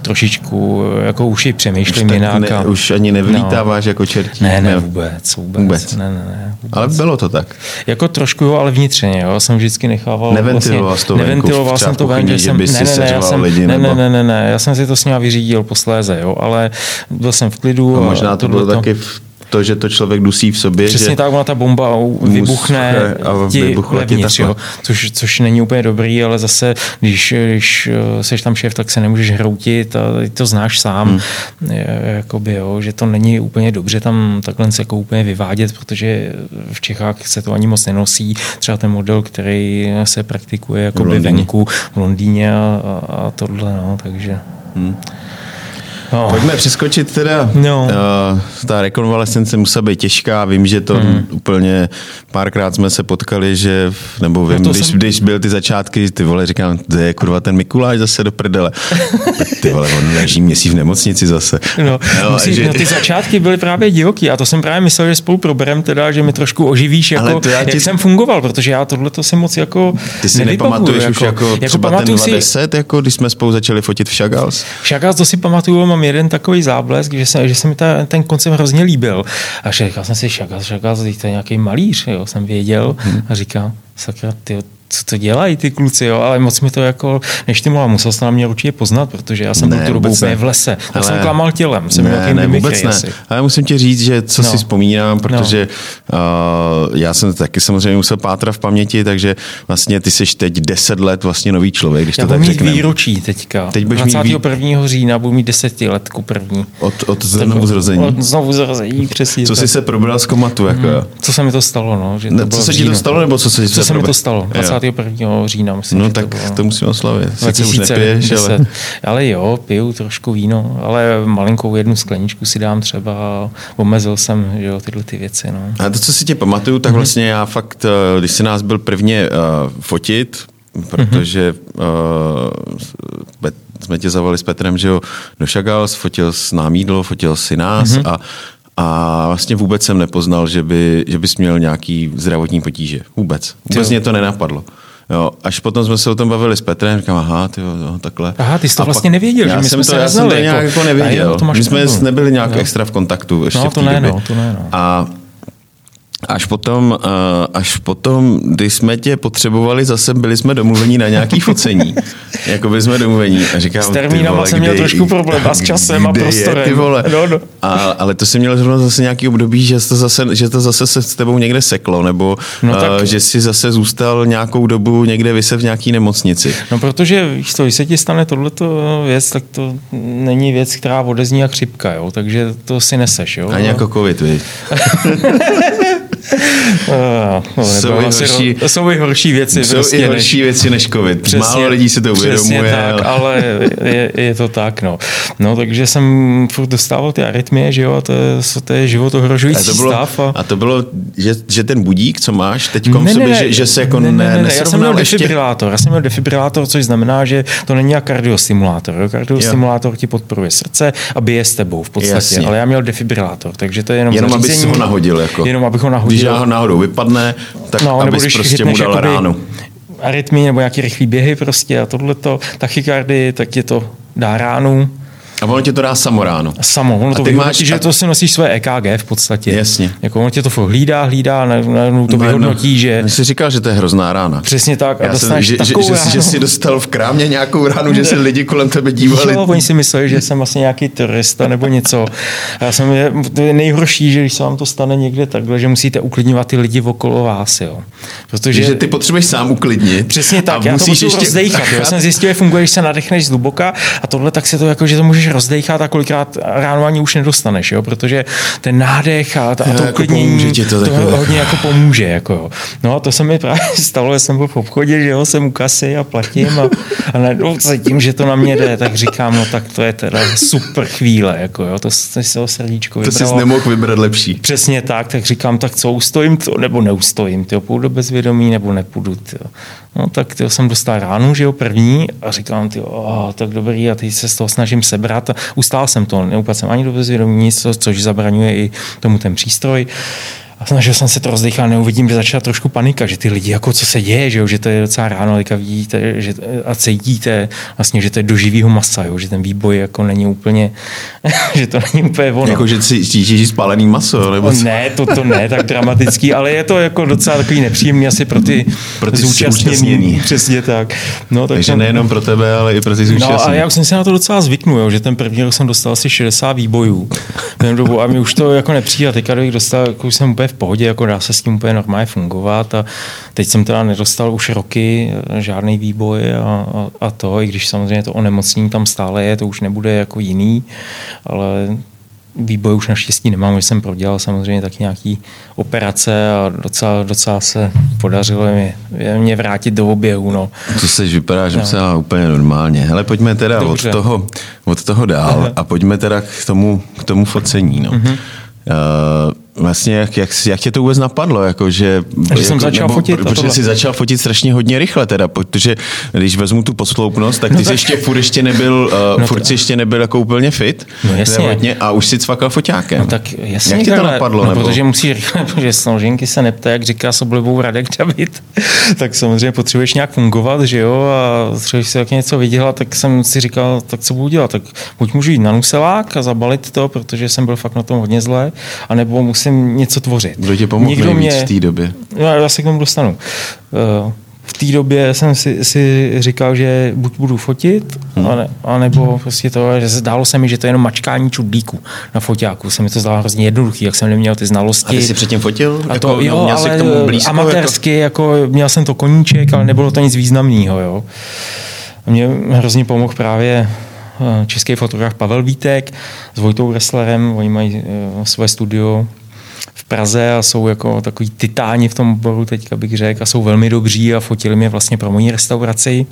trošičku jako už i přemýšlím tak jinak. ne, a, už ani nevylítáváš jako čertí. ne, ne, vůbec, vůbec. Vůbec. Ne, ne, ne, vůbec. Ale bylo to tak. Jako trošku jo, ale vnitřně, jo. Jsem vždycky nechával Neventiloval vlastně, to venku, neventiloval jsem to ven, kuchyni, že jsem, ne, ne, ne, já jsem, lidi, ne, nebo- ne, ne, ne, ne, já jsem si to s ním vyřídil posléze, jo, ale byl jsem v klidu. A možná to bylo taky v to, že to člověk dusí v sobě, Přesně že tak, ona ta bomba vybuchne a ti vybuchla ti levnitř, jo, což, což není úplně dobrý, ale zase, když, když seš tam šéf, tak se nemůžeš hroutit a to znáš sám, hmm. jakoby, jo, že to není úplně dobře tam takhle se jako úplně vyvádět, protože v Čechách se to ani moc nenosí, třeba ten model, který se praktikuje jakoby Londýně. venku v Londýně a, a, a tohle, no, takže... Hmm. No. Pojďme přeskočit teda. No. Uh, ta rekonvalescence musela být těžká. Vím, že to hmm. úplně párkrát jsme se potkali, že, nebo vím, No to když, jsem- když byl ty začátky, ty vole, říkám, to je kurva ten Mikuláš zase do prdele. ty vole, on leží měsíc v nemocnici zase. No, musí, že- no, ty začátky byly právě divoký a to jsem právě myslel, že spolu proberem teda, že mi trošku oživíš, Ale jako, to já jak ti- jsem fungoval, protože já tohle to si moc jako Ty si nepamatuješ už jako, třeba ten pamatuju si, 20, jako když jsme spolu začali fotit v Chagals? já to si pamatuju, mám jeden takový záblesk, že se, že se mi ta, ten koncept hrozně líbil. A říkal jsem si, Šagas, Šagas, to je nějaký malíř, jo, jsem věděl. Hmm. A říkal, sakra, ty, co to dělají ty kluci, jo? ale moc mi to jako, neštimulá, musel jsem na mě určitě poznat, protože já jsem ne, byl tu dobu v lese. Tak ale... jsem klamal tělem, jsem ne, ne, vůbec ne. Ale musím ti říct, že co no. si vzpomínám, no. protože no. uh, já jsem taky samozřejmě musel pátrat v paměti, takže vlastně ty jsi teď 10 let vlastně nový člověk, když já to tak řekneme. výročí teďka. Teď 21. Mít... Října budu mít desetiletku první. Od, od znovu zrození. Od znovu zrození, přesně. Co jsi se probral z komatu? Jako? Hmm. Co se mi to stalo? No, že to ne, co se ti to stalo, nebo co se Co se mi to stalo? 20. 21. října. Myslím, no tak to, to musím oslavit. Sice už nepiješ, ale... ale jo, piju trošku víno, ale malinkou jednu skleničku si dám třeba. Omezil jsem že jo, tyhle ty věci. No. A to, co si tě pamatuju, tak mhm. vlastně já fakt, eh, když se nás byl prvně uh, fotit, protože uh, jsme tě zavali s Petrem, že jo, do Šagal, fotil s nám jídlo, fotil si nás mm-hmm. a a vlastně vůbec jsem nepoznal, že, by, že bys měl nějaký zdravotní potíže. Vůbec. Vůbec Jo. mě to nenapadlo. Jo, až potom jsme se o tom bavili s Petrem, říkám, aha, ty jo, takhle. Aha, ty jsi to A vlastně pak- nevěděl, že my jsme to, se já jsem to nějak jako- nevěděl. jo, to My jsme nebyli nějak Jo. extra v kontaktu ještě No, v to té ne, době. no, to ne, no. A Až potom, uh, až potom, když jsme tě potřebovali, zase byli jsme domluvení na nějaký focení. jako by jsme domluvení. A říkám, S termínama vole, jsem měl trošku problém a s časem a kde je, prostorem. Ty vole. No, no. A, ale to si měl zrovna zase nějaký období, že to zase, že to zase se s tebou někde seklo, nebo No tak- uh, že jsi zase zůstal nějakou dobu někde vyse v nějaký nemocnici. No protože, víš co, když se ti stane tohleto věc, tak to není věc, která odezní jak chřipka, jo? takže to si neseš. Jo? Ani jako covid, víš. no, Jsou i horší- ro- jsou i horší věci. Jsou prostě, i než- horší věci než covid. Málo lidí si to uvědomuje. Přesně tak, ale- ale je, je, to tak, no. No, takže jsem furt dostával ty arytmie, že jo, a to je, to je život A ohrožující to bylo, stav. A... a to bylo že, že ten budík, co máš teď v sobě, že, že se jako ne, ne, ne, já jsem měl ještě... defibrilátor. Já jsem měl defibrilátor, což znamená, že to není jak kardiostimulátor. Jo? Kardiostimulátor ti podporuje srdce a bije s tebou v podstatě. Jasně. Ale já měl defibrilátor, takže to je jenom Jenom zařízení, ho nahodil. Jako. Jenom abych ho Když nahodil. náhodou náhodou vypadne, tak no, abys když prostě mu dal ránu. arytmii nebo nějaký rychlý běhy prostě a tohleto, tachykardy, tak ti to dá ránu. A ono ti to dá samo ráno. Samo, ono A to vyhodnotí, máš- že a- to si nosíš své EKG v podstatě. Jasně. Jako ono tě to hlídá, hlídá, najednou to No, vyhodnotí, že Ty jsi říkal, že to je hrozná rána. přesně tak a Já jsem, dostaneš že, že, že, že, jsi dostal v krámě nějakou ránu, že se lidi kolem tebe dívali. Jo, oni si mysleli, že jsem vlastně nějaký terorista nebo něco. A Já jsem, je, to je nejhorší, že když se vám to stane někde takhle, že musíte uklidňovat ty lidi okolo vás, jo. Protože že ty potřebuješ sám uklidnit. Přesně tak, a já to musíš musím ještě rozdejchat. Já jsem zjistil, že funguje, když se nadechneš zhluboka a tohle tak se to jako, že to můžeš rozdejchat a kolikrát ráno ani už nedostaneš, jo, protože ten nádech a, ta, a to jako uklidnění ti to to hodně jako pomůže. Jako, jo. No a to se mi právě stalo, že jsem byl v obchodě, že jo, jsem u kasy a platím a, a najednou cítím, že to na mě jde, tak říkám, no tak to je teda super chvíle, jako jo, to, to se o srdíčko To jsi vybralo. nemohl vybrat lepší. Přesně tak, tak říkám, tak co, ustojím to, nebo neustojím, tyjo, půjdu do bezvědomí, nebo nepůjdu, tyjo. No tak tyjo, jsem dostal ránu, že jo, první a říkám, tyjo, oh, tak dobrý a teď se z toho snažím sebrat ustál jsem to, neupadl jsem ani do bezvědomí, což zabraňuje i tomu ten přístroj. A snažil jsem se to rozdechat, neuvidím, že začala trošku panika, že ty lidi, jako co se děje, že, jo, že to je docela ráno, teďka vidíte že, a cítíte vlastně, že to je do živého masa, jo, že ten výboj jako není úplně, že to není úplně ono. Jako, že si cítíš spálený maso, nebo co? ne, to, to ne tak dramatický, ale je to jako docela takový nepříjemný asi pro ty, Pro ty zúčastnění. Přesně tak. No, tak Takže jsem- nejenom pro tebe, ale i pro ty No a zúčastnění. já už jsem si na to docela zvyknul, jo, že ten první rok jsem dostal asi 60 výbojů. Dobu, a mi už to jako nepřijde. A teďka dostal, jako jsem úplně v pohodě, jako dá se s tím úplně normálně fungovat. A teď jsem teda nedostal už roky eh, žádný výboj a, a, a to, i když samozřejmě to onemocnění tam stále je, to už nebude jako jiný, ale výboj už naštěstí nemám, že jsem prodělal samozřejmě taky nějaký operace a docela, docela se podařilo mě, mě vrátit do oběhu. No. To se vypadáš docela úplně normálně. Hele, pojďme teda od toho, od toho dál a pojďme teda k tomu, k tomu focení. No. Mhm. Uh, vlastně jak, jak, jak tě to vůbec napadlo? Jako, že, Že jsem jako, začal fotit a Protože jsi začal fotit strašně hodně rychle teda, protože když vezmu tu posloupnost, tak ty jsi ještě furt ještě nebyl, uh, No furt to- ještě nebyl jako úplně fit. No jasně. zdravotně, a už si cvakal foťákem. No tak jasně, Jak tě to napadlo? No, nebo? protože musí rychle, protože složenky se neptá, jak říká s oblibou Radek David, tak samozřejmě potřebuješ nějak fungovat, že jo, a potřebuješ si něco vydělat, tak jsem si říkal, tak co budu dělat, tak buď můžu jít na nuselák a zabalit to, protože jsem byl fakt na tom hodně zlé, anebo musím něco tvořit. Kdo tě pomohl Nikdo mě- v té době? No, já se k tomu dostanu. Uh, v té době jsem si, si, říkal, že buď budu fotit, hmm. ale, anebo prostě to, že zdálo se mi, že to je jenom mačkání čudlíku na foťáku. Se mi to zdálo hrozně jednoduchý, jak jsem neměl ty znalosti. A ty jsi předtím fotil? A to, jako, jo, měl ale k tomu blízko? amatérsky, jako... jako měl jsem to koníček, ale nebylo to nic významného. Jo. Mě hrozně pomohl právě eh, český fotograf Pavel Vítek s Vojtou Resslerem, oni mají uh, své studio v Praze a jsou jako takový titáni v tom oboru, teďka bych řekl, a jsou velmi dobří a fotili mě vlastně pro moji restauraci.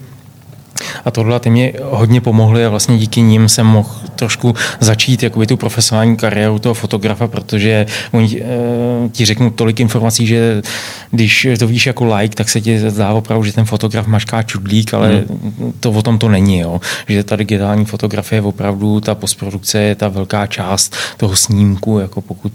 A tohle ty mě hodně pomohly a vlastně díky nim jsem mohl trošku začít jakoby tu profesionální kariéru toho fotografa, protože oni e, ti řeknou tolik informací, že když to víš jako like, tak se ti zdá opravdu, že ten fotograf mašká čudlík, ale hmm. to o tom to není. Jo. Že ta digitální fotografie je opravdu, ta postprodukce je ta velká část toho snímku, jako pokud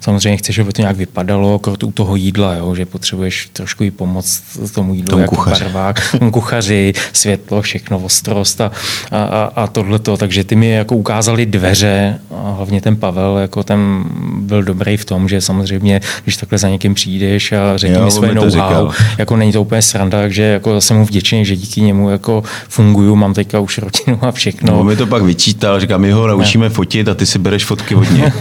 samozřejmě chceš, aby to nějak vypadalo, kort u toho jídla, jo, že potřebuješ trošku i pomoct tomu jídlu, tomu jako kuchaři. barvák, kuchaři, světlo, všechno, ostrost a, a, a tohleto. Takže ty mi jako ukázali dveře a hlavně ten Pavel, jako ten byl dobrý v tom, že samozřejmě, když takhle za někým přijdeš a řekni mi své know-how, jako není to úplně sranda, takže jako jsem mu vděčný, že díky němu jako funguju, mám teďka už rodinu a všechno. No, mi to pak vyčítal, říká, my ho naučíme fotit a ty si bereš fotky od něj.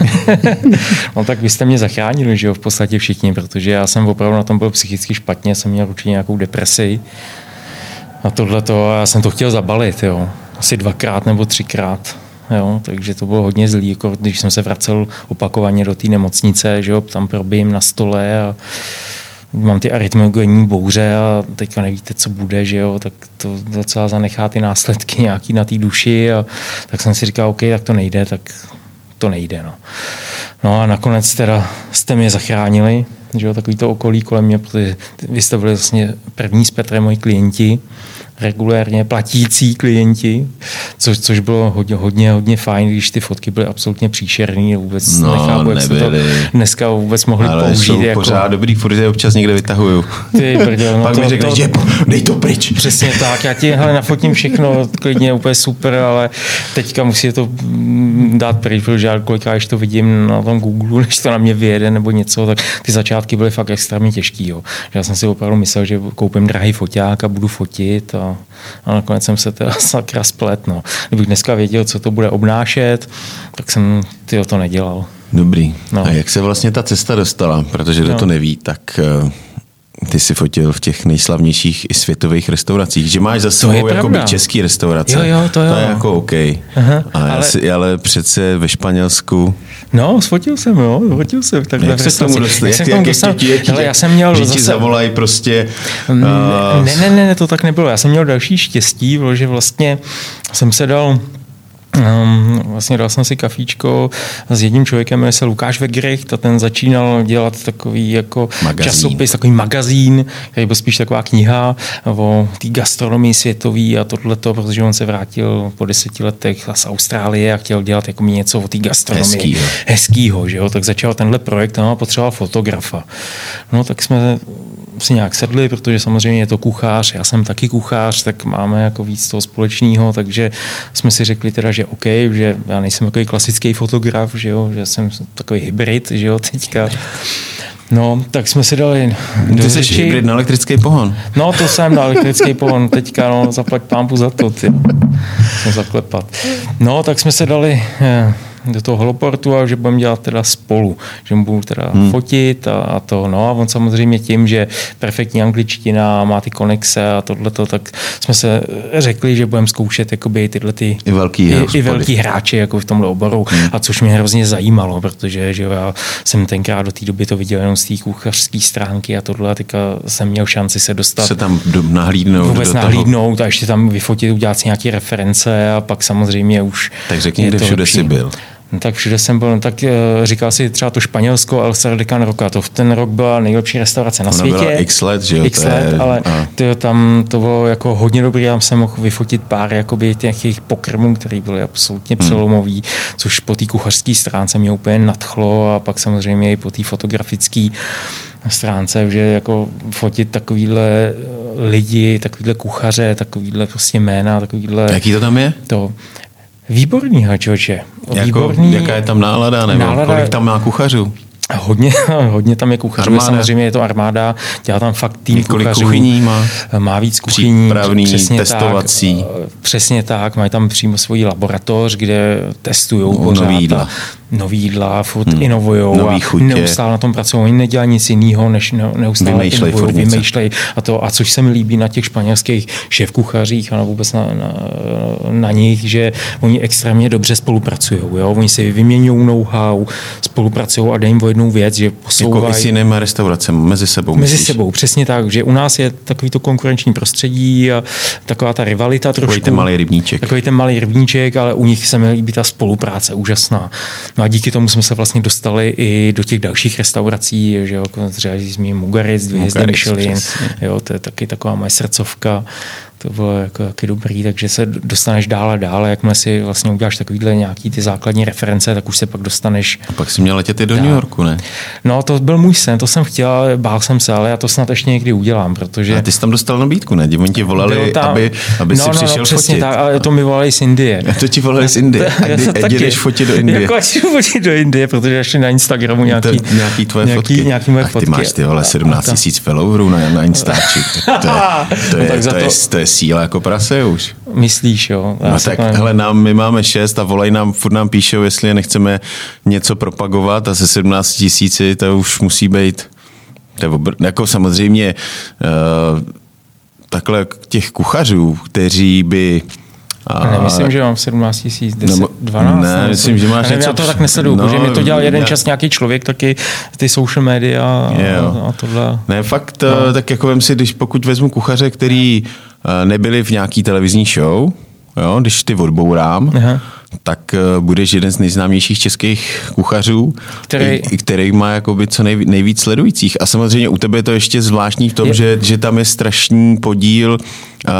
no tak vy jste mě zachránili, že jo, v podstatě všichni, protože já jsem opravdu na tom byl psychicky špatně, jsem měl určitě nějakou depresi a tohle to, já jsem to chtěl zabalit, jo, asi dvakrát nebo třikrát. Jo, takže to bylo hodně zlý, jako když jsem se vracel opakovaně do té nemocnice, že jo, tam probím na stole a mám ty arytmiogenní bouře a teďka nevíte, co bude, že jo, tak to docela zanechá ty následky nějaký na té duši a tak jsem si říkal, OK, tak to nejde, tak to nejde, no. No a nakonec teda jste mě zachránili, že jo, takový to okolí kolem mě, protože vy jste byli vlastně první z Petrem moji klienti, regulérně platící klienti, což, což bylo hodně, hodně, hodně fajn, když ty fotky byly absolutně příšerný, vůbec No, nechápu, jak se to dneska vůbec mohli Ale použít. jsou jako, pořád dobrý, furt je občas někde vytahuju. Ty brděl, no Pak to, mi řekneš, to, že dej to pryč. Přesně tak, já ti hele, nafotím všechno, klidně úplně super, ale teďka musí to dát pryč, protože já kolikrát, když to vidím na tom Google, než to na mě vyjede nebo něco, tak ty začátky byly fakt extrémně těžký. Jo. Já jsem si opravdu myslel, že koupím drahý foťák a budu fotit a, a nakonec jsem se teda sakra splet. No. Kdybych dneska věděl, co to bude obnášet, tak jsem tyjo, to nedělal. Dobrý. No. A jak se vlastně ta cesta dostala? Protože kdo No. to neví, tak eh, ty si fotil v těch nejslavnějších i světových restauracích. Že máš za sebou jakoby český restaurace. Jo, jo, to jo. To je jako OK. Aha, ale, ale- ale... ale přece ve Španělsku No, sfotil jsem, jo, fotil jsem. Takhle Jak se tomu. Jak, jsem jak, jak, dostal? jak, jak, Hele, já jsem měl že zase- zavolají prostě... Uh, Ne, ne, ne, ne, to tak nebylo. Já jsem měl další štěstí, že vlastně jsem se dal Um, vlastně dal jsem si kafíčko s jedním člověkem, jmenuje se Lukáš Vegrich, a ten začínal dělat takový jako Magazín. časopis, takový magazín, který byl spíš taková kniha o té gastronomii světový a tohleto, protože on se vrátil po deseti letech z Austrálie a chtěl dělat jako něco o té gastronomii. Hezkýho. Hezkýho, že jo? Tak začal tenhle projekt no, a potřeboval fotografa. No tak jsme si nějak sedli, protože samozřejmě je to kuchař, já jsem taky kuchař, tak máme jako víc toho společného, takže jsme si řekli teda, že OK, že já nejsem takový klasický fotograf, že jo, že jsem takový hybrid, že jo, teďka. No, tak jsme si dali do ty jsi hybrid na elektrický pohon. No, to jsem na elektrický pohon, teďka, no, zaplať pámpu za to, ty. Jsem zaklepat. No, tak jsme se dali eh, do toho holoportu a že budeme dělat teda spolu, že mu budu teda hmm. fotit a, a, to, no a on samozřejmě tím, že perfektní angličtina, má ty konexe a tohleto, tak jsme se řekli, že budeme zkoušet jakoby tyhle ty I velký i, i velký hráči jako v tomhle oboru hmm. a což mě hrozně zajímalo, protože že jo, já jsem tenkrát do té doby to viděl jenom z té kuchařské stránky a tohle a teďka jsem měl šanci se dostat Se tam do, nahlídnout vůbec do toho. nahlídnout a ještě tam vyfotit, udělat si nějaké reference a pak samozřejmě už... Tak řekni, kde všude jsi byl. No, tak všude jsem byl, no, tak eh, říkal si třeba to Španělsko, El Sardecan Roca, to v ten rok byla nejlepší restaurace na Ona světě. byla x let, že jo, X to je- let, ale a- tyjo, tam to bylo jako hodně dobrý, já jsem mohl vyfotit pár jakoby těch jejich pokrmů, které byly absolutně Hmm. přelomový, což po té kuchařské stránce mě úplně nadchlo a pak samozřejmě i po té fotografické stránce, že jako fotit takovýhle lidi, takovýhle kuchaře, takovýhle prostě jména, takovýhle Jaký to tam je? to výborný, člověče. Jako, Výborný. jaká je tam nálada, nebo Nálada- kolik tam má kuchařů? Hodně, hodně tam je kuchařů, Armáda. samozřejmě je to armáda, dělá tam fakt tým Několik kuchařů. kuchyní má? Má víc kuchyní. Přípravný, přesně testovací. Tak, přesně tak, mají tam přímo svoji laboratoř, kde testují No, pořád. jídla. A Nový jídla, furt hmm. inovujou Nový a chutě. neustále na tom pracují. Oni nedělají nic jiného, než ne, neustále Vymýšlej inovujou, vymýšlej a to, a což se mi líbí na těch španělských šéf kuchařích a vůbec na, na, na nich, že oni extrémně dobře spolupracují. Jo? Oni si vyměňují know-how, spolupracují a dají jim o jednu věc, že Jako i posouvají s jinými restauracemi, mezi sebou. mezi myslíš? sebou, přesně tak, že u nás je takový to konkurenční prostředí a taková ta rivalita trošku. Takový ten malý rybníček. Takový ten malý rybníček, ale u nich se mi líbí ta spolupráce úžasná. No a díky tomu jsme se vlastně dostali i do těch dalších restaurací, že jo, jako třeba zmíním Mugaritz, dvě hvězdy Michelin, jo, to je taky taková moje srdcovka. To bylo jako taky dobrý, takže se dostaneš dál a dál. Jakmile si vlastně uděláš takovýhle nějaký ty základní reference, tak už se pak dostaneš A pak si měl letět i do New Yorku, ne? No, to byl můj sen, to jsem chtěl, bál jsem se, ale já to snad ještě někdy udělám, protože... A ty jsi tam dostal nabídku, ne? Oni ti volali, tam- aby, aby no, si no, přišel no, přesně fotit. tak, ale to mi volali z Indie. A to ti volali z Indie. A kdy, jdeš fotit do Indie. Jako jdu fotit do Indie, protože ještě na Instagramu nějaký, to, nějaký tvoje nějaký, fotky. Nějaký moje Ach, ty fotky. máš ty vole A- 17 a ta- tisíc followerů na, na Instači. To, to, je, to, No je, tak za to, je, to je síla jako prase už. Myslíš, jo? Já No tak, hele, nám, my máme šest a volají nám, furt nám píšou, jestli je nechceme něco propagovat a se 17 tisíci to už musí být, to je obr... jako samozřejmě uh, takhle těch kuchařů, kteří by a, Nemyslím, že mám 17 tisíc, 10, Nebo- 12. ne, nebo myslím, že máš nevím, něco Já to tak nesleduju, no, protože mi to dělal jeden ne. čas nějaký člověk, taky ty social media a, Jo. a tohle. Ne, fakt, no. tak jako vem si, když pokud vezmu kuchaře, který eh, nebyli v nějaký televizní show, jo, když ty odbourám, Aha. tak eh, budeš jeden z nejznámějších českých kuchařů, Který- který má jakoby co nej, nejvíc sledujících. A samozřejmě u tebe je to ještě zvláštní v tom, Je- že, že tam je strašný podíl uh,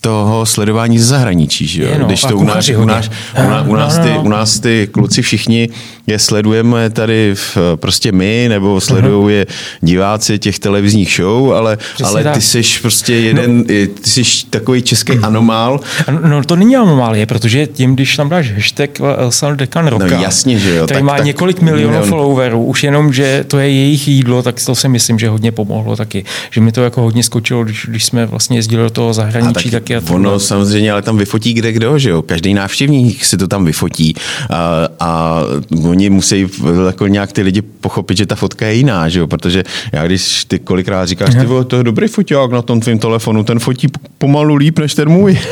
toho sledování ze zahraničí, že jo? Je, no, Když to u nás, u, nás, u, nás, u, nás No, ty, no. u nás ty kluci všichni je sledujeme tady v, prostě my, nebo sledují je diváci těch televizních show, ale, ale tak. ty jsi prostě jeden, no. ty jsi takový český anomál. No to není anomálie, protože tím, když tam dáš hashtag El Saldekan Roka, No jasně, že jo, který tak- má tak několik milionů milion. followerů, už jenom, že to je jejich jídlo, tak to si myslím, že hodně pomohlo taky. Že mi to jako hodně skočilo, když, když jsme vlastně jezdili do toho zahraničí, tak taky. A ono samozřejmě, ale tam vyfotí kde kdo, že jo? Každý návštěvník si to tam vyfotí a, a oni musí jako nějak ty lidi pochopit, že ta fotka je jiná, že jo? Protože já když ty kolikrát říkáš, ty vole, to je dobrý foťák na tom tvém telefonu, ten fotí pomalu líp než ten můj.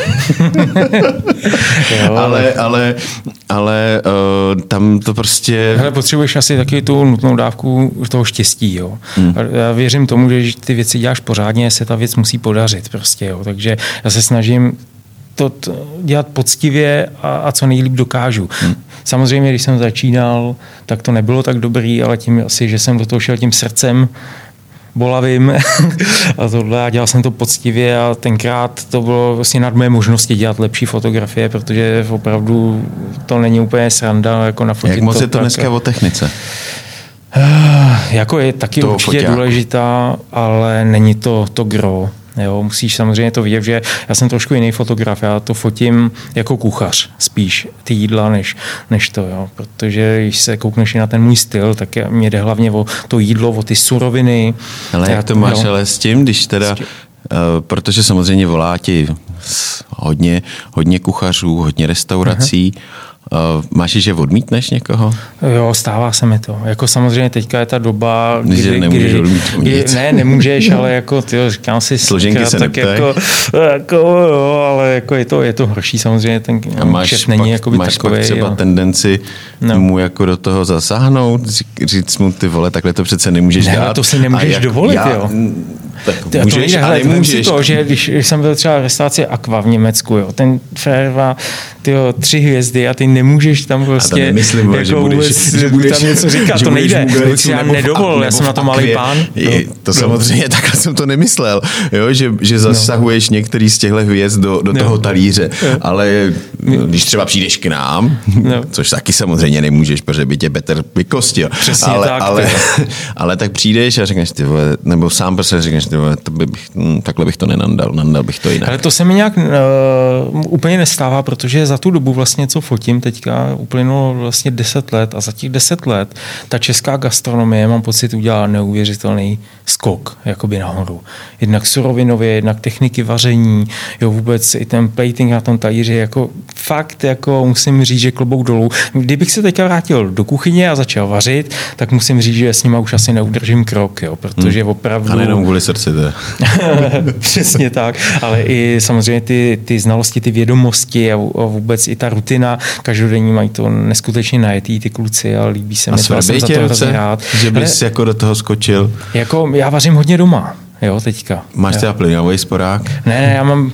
Jo. ale, ale, ale uh, tam to prostě... Hele, potřebuješ asi taky tu nutnou dávku toho štěstí. Jo. Hmm. Já věřím tomu, že když ty věci děláš pořádně, se ta věc musí podařit. Prostě, jo. Takže já se snažím to t- dělat poctivě a, a co nejlíp dokážu. Hmm. Samozřejmě, když jsem začínal, tak to nebylo tak dobrý, ale tím asi, že jsem do toho šel tím srdcem, bolavým a tohle a dělal jsem to poctivě a tenkrát to bylo vlastně nad mé možnosti dělat lepší fotografie, protože opravdu to není úplně sranda jako nafotit Jak moc to je to tak, dneska o technice? jako je taky Toho určitě foťáku. důležitá, ale není to to gro. Jo, musíš samozřejmě to vidět, že já jsem trošku jiný fotograf, já to fotím jako kuchař spíš, ty jídla, než, než to, jo. protože když se koukneš i na ten můj styl, tak mě jde hlavně o to jídlo, o ty suroviny. Ale Já- jak to máš jo. ale s tím, když teda, uh, protože samozřejmě volá ti hodně, hodně kuchařů, hodně restaurací, uh, máš, že odmítneš někoho? Jo, stává se mi to. Jako samozřejmě teďka je ta doba, Že nemůžeš kdy, nic. ne, nemůžeš, ale jako ty říkám si Složenky se tak neptaj. jako, jako, jo, ale jako je to, je to horší samozřejmě, ten A máš, šef není pak, jakoby máš takovej. pak třeba a- tendenci No. mu jako do toho zasáhnout, říct mu, ty vole, takhle to přece nemůžeš Ne, dát. to si nemůžeš jak- dovolit, já, jo. Tak Ty, to můžeš, nejde, ale nemůžeš. to, že když, když jsem byl třeba v restauraci Aqua v Německu, jo, ten frér má tyjo, tři hvězdy a ty nemůžeš tam prostě nemyslím, jako že budeš- vůbec že budeš- tam něco říkat, že to nejde. To si já nedovolil, já jsem na to malý pán. No. to samozřejmě takhle jsem to nemyslel, jo, že, že zasahuješ no. některý z těchto hvězd do, do no. toho talíře, no. ale když třeba přijdeš k nám, no. což taky samozřejmě nemůžeš, protože by tě Petr vykostil, Přesně ale, tak, ale, ale, tak přijdeš a řekneš, ty vole, nebo sám prostě řekneš, ty vole, to by bych, hm, takhle bych to nenandal, nandal bych to jinak. Ale to se mi nějak uh, úplně nestává, protože za tu dobu vlastně, co fotím teďka, uplynulo vlastně 10 let a za těch 10 let ta česká gastronomie, mám pocit, udělala neuvěřitelný skok jakoby nahoru. Jednak surovinově, jednak techniky vaření, jo, vůbec i ten plating na tom talíři, jako fakt, jako musím říct, že klobouk dolů. Kdybych se teďka vrátil do kuchyně a začal vařit, tak musím říct, že s nima už asi neudržím krok, jo, protože hmm. opravdu... A nejenom kvůli srdci, to Přesně tak, ale i samozřejmě ty, ty znalosti, ty vědomosti a, a vůbec i ta rutina každodenní mají to neskutečně najetý ty kluci a líbí se a mi to, jsem za to hrozně rád. Že bys Ale, jako do toho skočil? Jako já vařím hodně doma, jo, teďka. Máš teda plynový sporák? Ne, ne, já mám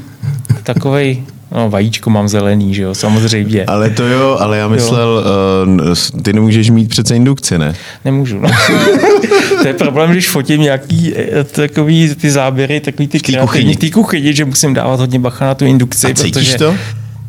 takovej No, vajíčko mám zelený, že jo, samozřejmě. Ale to jo, ale já myslel, uh, ty nemůžeš mít přece indukci, ne? Nemůžu, no. to je problém, když fotím nějaký eh, takový ty záběry, takový ty v té kuchyni, že musím dávat hodně bacha na tu indukci. A protože... to?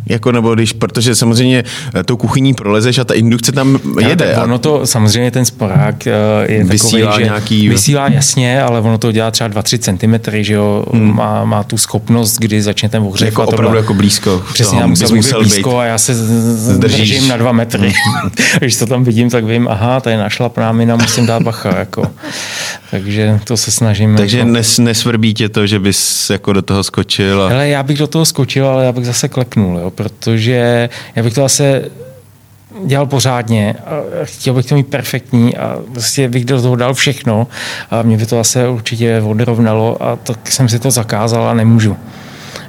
Jako nebo když, protože samozřejmě eh, tou kuchyní prolezeš a ta indukce tam jede. Ja, ono to, samozřejmě ten sporák eh, je vysílá takový, nějaký... že vysílá jasně, ale ono to dělá třeba 2-3 cm, že jo, hmm. má, má, tu schopnost, kdy začne ten ohřev. Jako opravdu jako blízko. Přesně, tam musel, musel být blízko a já se Zdržíš. držím na 2 metry. když to tam vidím, tak vím, aha, tady našla prámina, musím dát bacha. Jako. Takže to se snažím. Takže jako... nes, nesvrbí tě to, že bys jako do toho skočil? A... Hele, já bych do toho skočil, ale já bych zase klepnul, jo, protože já bych to zase dělal pořádně a chtěl bych to mít perfektní a vlastně bych do toho dal všechno a mě by to zase určitě odrovnalo a tak jsem si to zakázal a nemůžu.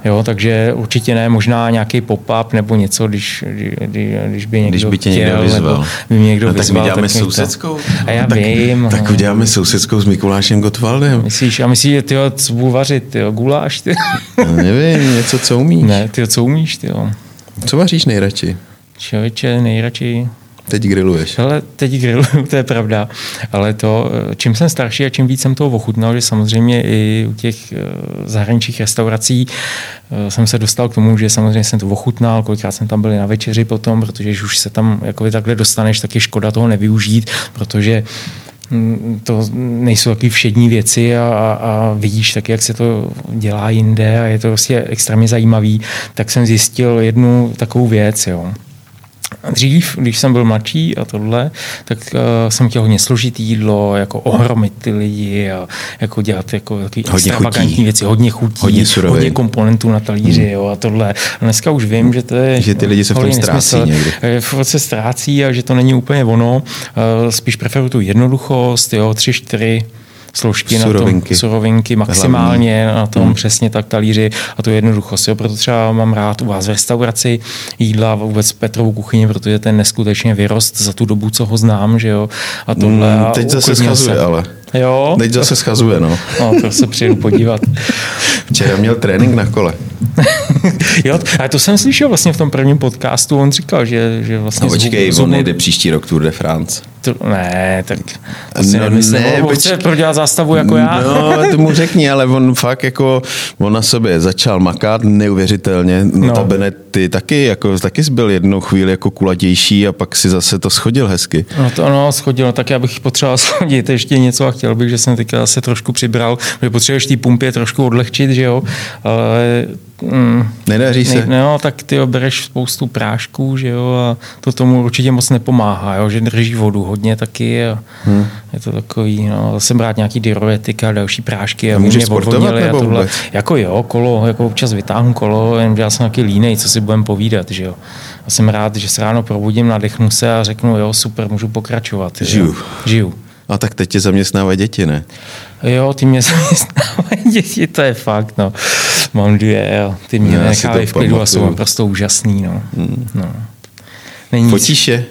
Jo, takže určitě ne, možná nějaký pop-up nebo něco, když, když, když by někdo Když by tě chtěl, někdo vyzval. By mě někdo no, tak vyzval, my děláme tak sousedskou. A já tak, vím. Tak no. uděláme sousedskou s Mikulášem Gottwaldem. Myslíš, a myslíš, že ty co budu vařit, ty guláš, ty? No, nevím, něco, co umíš. Ne, ty co umíš, ty Co vaříš nejradši? Člověče, nejradši Teď grilluješ. Ale teď grilluju, to je pravda. Ale to, čím jsem starší a čím víc jsem toho ochutnal, že samozřejmě i u těch eh, zahraničních restaurací eh, jsem se dostal k tomu, že samozřejmě jsem to ochutnal, kolikrát jsem tam byl na večeři potom, protože už se tam jako takhle dostaneš, tak je škoda toho nevyužít, protože hm, to nejsou takové všední věci a, a, a vidíš taky, jak se to dělá jinde a je to prostě extrémně zajímavý, tak jsem zjistil jednu takovou věc, jo Dřív, když jsem byl mladší a tohle, tak uh, jsem chtěl hodně složitý jídlo, jako ohromit ty lidi a jako dělat jako taky extravagantní věci, hodně chutí, hodně, hodně komponentů na talíři hmm. jo, a tohle. A dneska už vím, že to je... Že ty lidi se v tom ztrácí někdy. Eh, se ztrácí a že to není úplně ono. Uh, spíš preferuju tu jednoduchost, jo, tři, čtyři složky surovinky. na tom, surovinky maximálně Hlavní. na tom hmm. přesně tak talíři a tu jednoduchost. Jo. Proto třeba mám rád u vás v restauraci jídla vůbec Petrovu kuchyni, protože ten neskutečně vyrost za tu dobu, co ho znám, že jo. A tohle. Hmm, teď zase schazuje, se. ale. Jo? Teď zase schazuje, no. No, to se přijdu podívat. Včera měl trénink na kole. jo, ale to jsem slyšel vlastně v tom prvním podcastu, on říkal, že, že vlastně... No počkej, zub, on nejde příští rok Tour de France. To, ne, tak to si no, nemyslím. Ne, on chce prodělat zástavu jako já. No, to mu řekni, ale on fakt jako, on na sobě začal makat neuvěřitelně. No, no. ty taky, jako, taky jsi byl jednou chvíli jako kulatější a pak si zase to schodil hezky. No to ano, schodil, tak já bych potřeboval schodit ještě něco a chtěl bych, že jsem teďka se trošku přibral, že potřebuješ té pumpě trošku odlehčit, že jo, ale Mm, Nedaří se. Ne, no, tak ty bereš spoustu prášků, že jo, a to tomu určitě moc nepomáhá, jo, že drží vodu hodně taky a hmm. je to takový, no, zase brát nějaký diuretika a další prášky a může sportovat nebo a tohle. Vůbec? Jako jo, kolo, jako občas vytáhnu kolo, jen já jsem taky línej, co si budem povídat, že jo. A jsem rád, že se ráno probudím, nadechnu se a řeknu, jo, super, můžu pokračovat. Žiju. Jo. Žiju. A tak teď tě zaměstnávají děti, ne? Jo, ty mě zaměstnávají děti, to je fakt, no. Mám dvě, jo. Ty mě nechávají v klidu a jsou naprosto úžasný, no. Hmm. no. Není Fotíš je?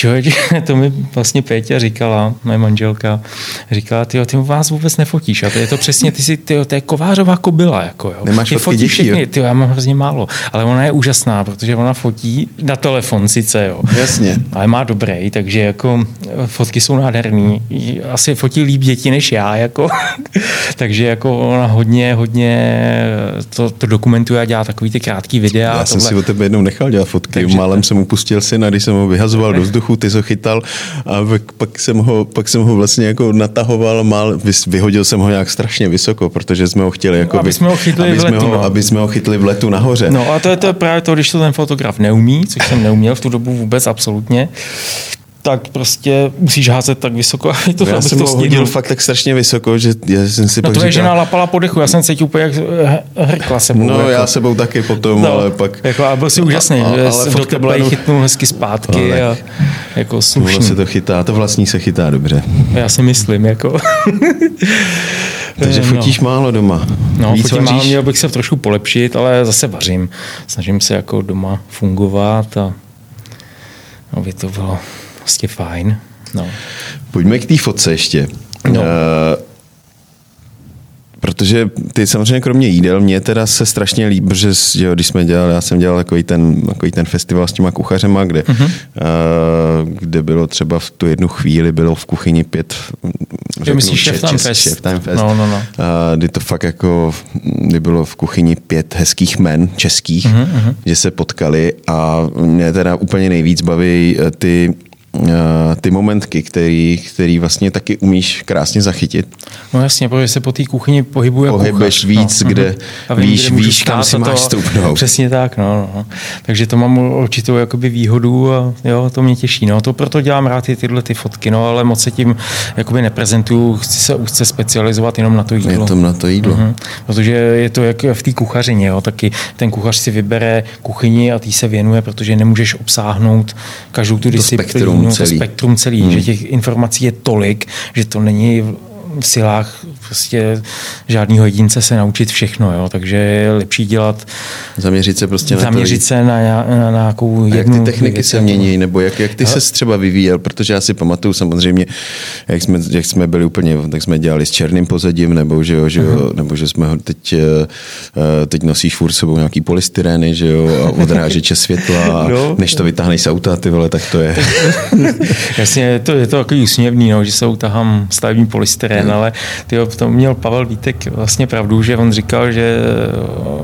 Člověk, to mi vlastně Péťa říkala, moje manželka, říkala, ty ty vás vůbec nefotíš. A to je to přesně, ty si, tyjo, to je kovářová kobila. Jako, jo. Nemáš ty fotky dětí, všechny, tyjo, já mám hrozně málo. Ale ona je úžasná, protože ona fotí na telefon sice, jo. Jasně. Ale má dobrý, takže jako fotky jsou nádherný. Asi fotí líp děti než já, jako. takže jako ona hodně, hodně to, to dokumentuje a dělá takový ty krátký videa. Já jsem si o tebe jednou nechal dělat fotky. Takže... Málem jsem upustil syna, když jsem ho vyhazoval do vzduchu, ty ho chytal a pak jsem ho, pak jsem ho vlastně jako natahoval, mal, vyhodil jsem ho nějak strašně vysoko, protože jsme ho chtěli jako... Aby jsme ho chytli aby v letu, jsme ho, no. aby jsme ho chytli v letu nahoře. No a to je to právě to, když to ten fotograf neumí, což jsem neuměl v tu dobu vůbec absolutně, tak prostě musíš házet tak vysoko, to, já jsem to ho hodil fakt tak strašně vysoko, že já jsem si No pak tvoje říkal, žena lapala po dechu, já jsem cítil úplně jak hrkla sebou. No jako. já sebou taky potom, No, ale pak... Jako, a byl si úžasný, A- že ale ale do tebe chytnul hezky zpátky Ale- a jako slušný. se to chytá, to vlastní se chytá dobře. Já si myslím, jako. Takže No. fotíš málo doma. No, Víc fotím málo, vaříš? měl bych se trošku polepšit, ale zase vařím. Snažím se jako doma fungovat a aby to bylo vlastně fajn. No. Pojďme k té fotce ještě. No. Uh, protože ty samozřejmě kromě jídel, mě teda se strašně líbí, protože že jo, když jsme dělali, já jsem dělal takový ten, takový ten festival s těma kuchařema, kde, Mhm. uh-huh. uh, kde bylo třeba v tu jednu chvíli bylo v kuchyni pět řeknu, myslíš Time čes- Fest? Chef Time Fest. No, no, no. Uh, kdy to fakt jako, kdy bylo v kuchyni pět hezkých men českých, Mhm, uh-huh. že se potkali a mě teda úplně nejvíc baví ty ty momentky, který, který vlastně taky umíš krásně zachytit. no jasně, protože se po té kuchyni pohybuje Pohybuješ kuchař, víc, kde mhm. A vím, víš- kde víš, kam si máš stoupnout. Přesně tak, no, no. Takže to mám určitou jakoby výhodu a jo, to mě těší. No. To proto dělám rád i tyhle ty fotky, no, ale moc se tím jakoby neprezentuju, chci se úzce specializovat jenom na to jídlo. Je to na to jídlo. Mhm. Protože je to jak v té kuchařině, jo, taky ten kuchař si vybere kuchyni a tý se věnuje, protože nemůžeš obsáhnout každou tu disciplínu, spektrum to celý. spektrum celý, hmm. že těch informací je tolik, že to není v silách prostě žádného jedince se naučit všechno, jo, takže je lepší dělat, Zaměřit se prostě na zaměřit to. se na, na, na nějakou A jak jednu ty techniky věc, se mění, nebo jak, jak ty se třeba vyvíjel, protože já si pamatuju samozřejmě, jak jsme, jak jsme byli úplně, tak jsme dělali s černým pozadím, nebo že, jo, že, jo, nebo že jsme ho teď, eh, eh, teď nosíš furt sebou nějaký polystyrény, že jo, a odrážeče světla, a No. než to vytáhneš z auta, ty vole, tak to je. Jasně, to, je to takový úsměvný, no, že se utahám stavební polystyrén, Hmm. ale tyjo, to měl Pavel Vítek vlastně pravdu, že on říkal, že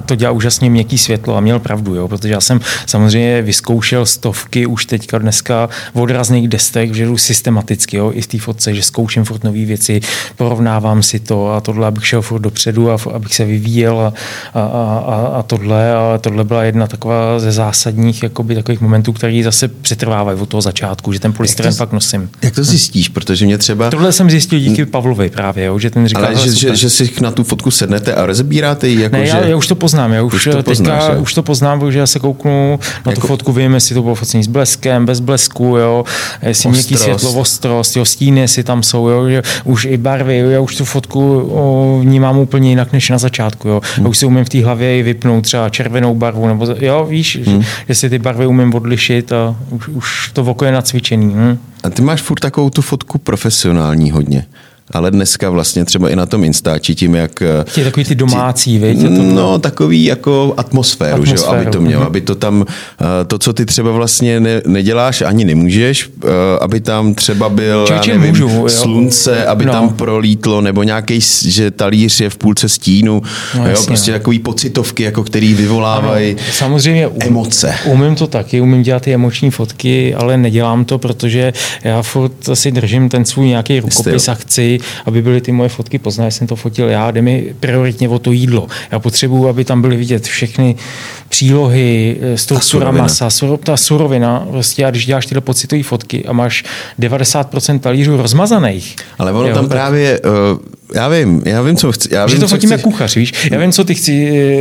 to dělá úžasně měkký světlo a měl pravdu, jo, protože já jsem samozřejmě vyzkoušel stovky už teďka dneska v odrazných destech, že jdu systematicky, jo, i v té fotce, že zkouším furt nové věci, porovnávám si to a tohle, abych šel furt dopředu a abych se vyvíjel a, a, a, a- tohle, a tohle byla jedna taková ze zásadních jakoby, takových momentů, které zase přetrvávají od toho začátku, že ten polystyren fakt nosím. Jak to zjistíš? Protože mě třeba... Tohle jsem zjistil díky Pavlovi právě, jo, že ten říkal, Ale "Hele, že, že, super." že si na tu fotku sednete a rozebíráte ji, jako ne, že... já, já, už to poznám, já už, Už to teďka, poznáš, už to poznám, protože já se kouknu na Jako- tu fotku, vím, jestli to bylo focení s bleskem, bez blesku, jo, jestli měkký světlo, ostrost, jo, stíny, jestli tam jsou, jo, že už i barvy, jo, já už tu fotku o, vnímám úplně jinak než na začátku, jo. Hmm. Já už si umím v té hlavě i vypnout třeba červenou barvu, nebo jo, víš, Hmm. že, že si ty barvy umím odlišit a už, už to oko je nacvičený. Hm? A ty máš furt takovou tu fotku profesionální hodně. Ale dneska vlastně třeba i na tom Instači tím, jak... eh, Ti takový ty domácí? Je to- No, takový jako atmosféru, že jo, Atmosféru, aby to mělo, mhm. aby to tam, eh, to, co ty třeba vlastně ne, neděláš, ani nemůžeš, eh, aby tam třeba byl, já Člověče, nevím, můžu, jo. slunce, aby No. tam prolítlo, nebo nějaký, že talíř je v půlce stínu, No, jo, jasně, prostě no. takový pocitovky, jako který vyvolávají Samozřejmě um, emoce. Umím to taky, umím dělat ty emoční fotky, ale nedělám to, protože já furt si držím ten svůj nějaký rukopis Styl. A aby byly ty moje fotky poznané, jsem to fotil já, jde mi prioritně o to jídlo. Já potřebuji, aby tam byly vidět všechny přílohy, eh, struktura surovina. masa, suro, ta surovina, prostě a když děláš tyhle pocitové fotky a máš 90% talířů rozmazaných, Ale ono jo, tam tak- právě, uh, já vím, já vím, co chci. Já že vím, to co fotím chceš. jako kuchař, víš? Já vím, co ty chci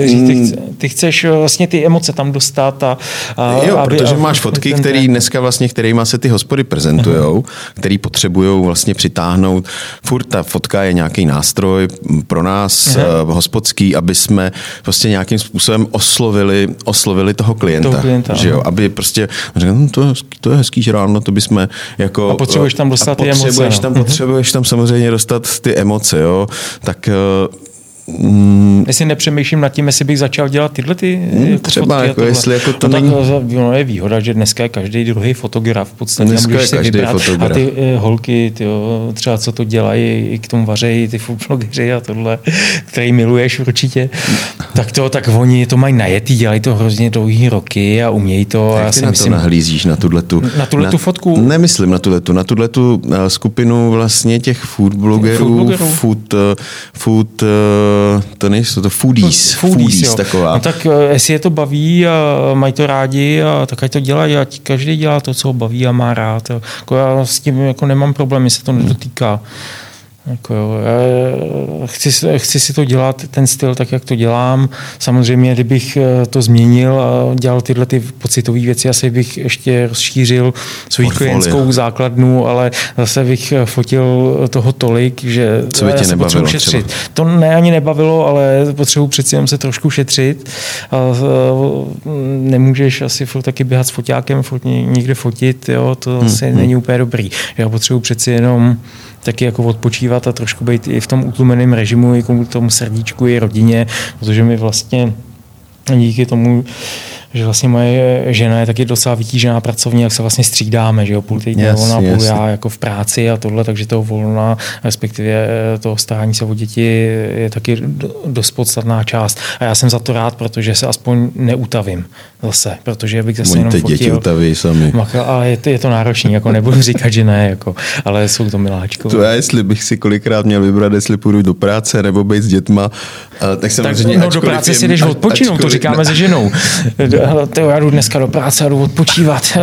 říct. Ty, chce, ty chceš eh, vlastně ty emoce tam dostat a... a Jo, aby- protože a- máš fotky, které dneska vlastně, kterýma se ty hospody prezentujou, který potřebují vlastně přitáhnout. Furt ta fotka je nějaký nástroj pro nás, uh, hospodský, aby jsme prostě nějakým způsobem oslovili, oslovili toho klienta. Toho klienta, že jo? Aby prostě řekl, no, to, je hezký, to je hezký žrádlo, to bychom jako... A potřebuješ tam dostat a ty emoce, potřebuješ no. Tam, potřebuješ tam samozřejmě dostat ty emoce, jo? Tak uh, mm, Jestli nepřemýšlím nad tím, jestli bych začal dělat tyhle ty jako třeba, fotky jako tohle. jestli jako to no, není- Tak, no, je výhoda, že dneska je každý druhý fotograf v podstatě. Dneska můžeš je si každý vybrat. fotograf. A ty eh, holky, ty, třeba co to dělají, i k tomu vařejí, ty food blogeři a tohle, který miluješ určitě, tak to, tak oni to mají najetý, dělají to hrozně dlouhý roky a umějí to. a Jak ty si na to myslím, nahlízíš, na tuhletu, Na tuhletu fotku? Nemyslím na tuhletu, na tuhletu eh, skupinu vlastně těch food blogerů, Food food, eh, food, eh, to nejsou to foodies, foodies, jo. taková. No tak eh, jestli je to baví a mají to rádi, a tak ať to dělají, ať každý dělá to, co ho baví a má rád. Jako já s tím jako nemám problém, se to nedotýká. Jako jo, já chci, chci si to dělat, ten styl, tak jak to dělám. Samozřejmě, kdybych eh, to změnil a dělal tyhle ty pocitové věci, asi bych ještě rozšířil svou Portfolio. klientskou základnu, ale zase bych eh, fotil toho tolik, že Co by tě nebavilo potřebuji šetřit. To ne ani nebavilo, ale potřebuji přeci jenom se trošku šetřit. A, eh, nemůžeš asi furt taky běhat s foťákem, furt ně- někde fotit, jo, to Hmm, asi není úplně dobrý. Já potřebuji přeci jenom taky jako odpočívat a trošku být i v tom utlumeném režimu, i tomu srdíčku, i rodině, protože mi vlastně díky tomu, že vlastně moje žena je taky docela vytížená pracovně, jak se vlastně střídáme, že jo, půl týdne ona, půl jasně. já jako v práci a tohle, takže toho volna, respektive toho starání se o děti je taky do- dost podstatná část. A já jsem za to rád, protože se aspoň neutavím zase, protože bych zase Oni jenom ty děti fotil. utaví sami. Maka, ale je to, je to náročný, jako nebudu říkat, že ne, jako, ale jsou to miláčkové. To já, jestli bych si kolikrát měl vybrat, jestli půjdu do práce nebo být s dětma, eh, tak Tak, samozřejmě no, do práce je- si jdeš odpočinout, to říkáme se ženou. Hele, tyjo, já jdu dneska do práce a jdu odpočívat.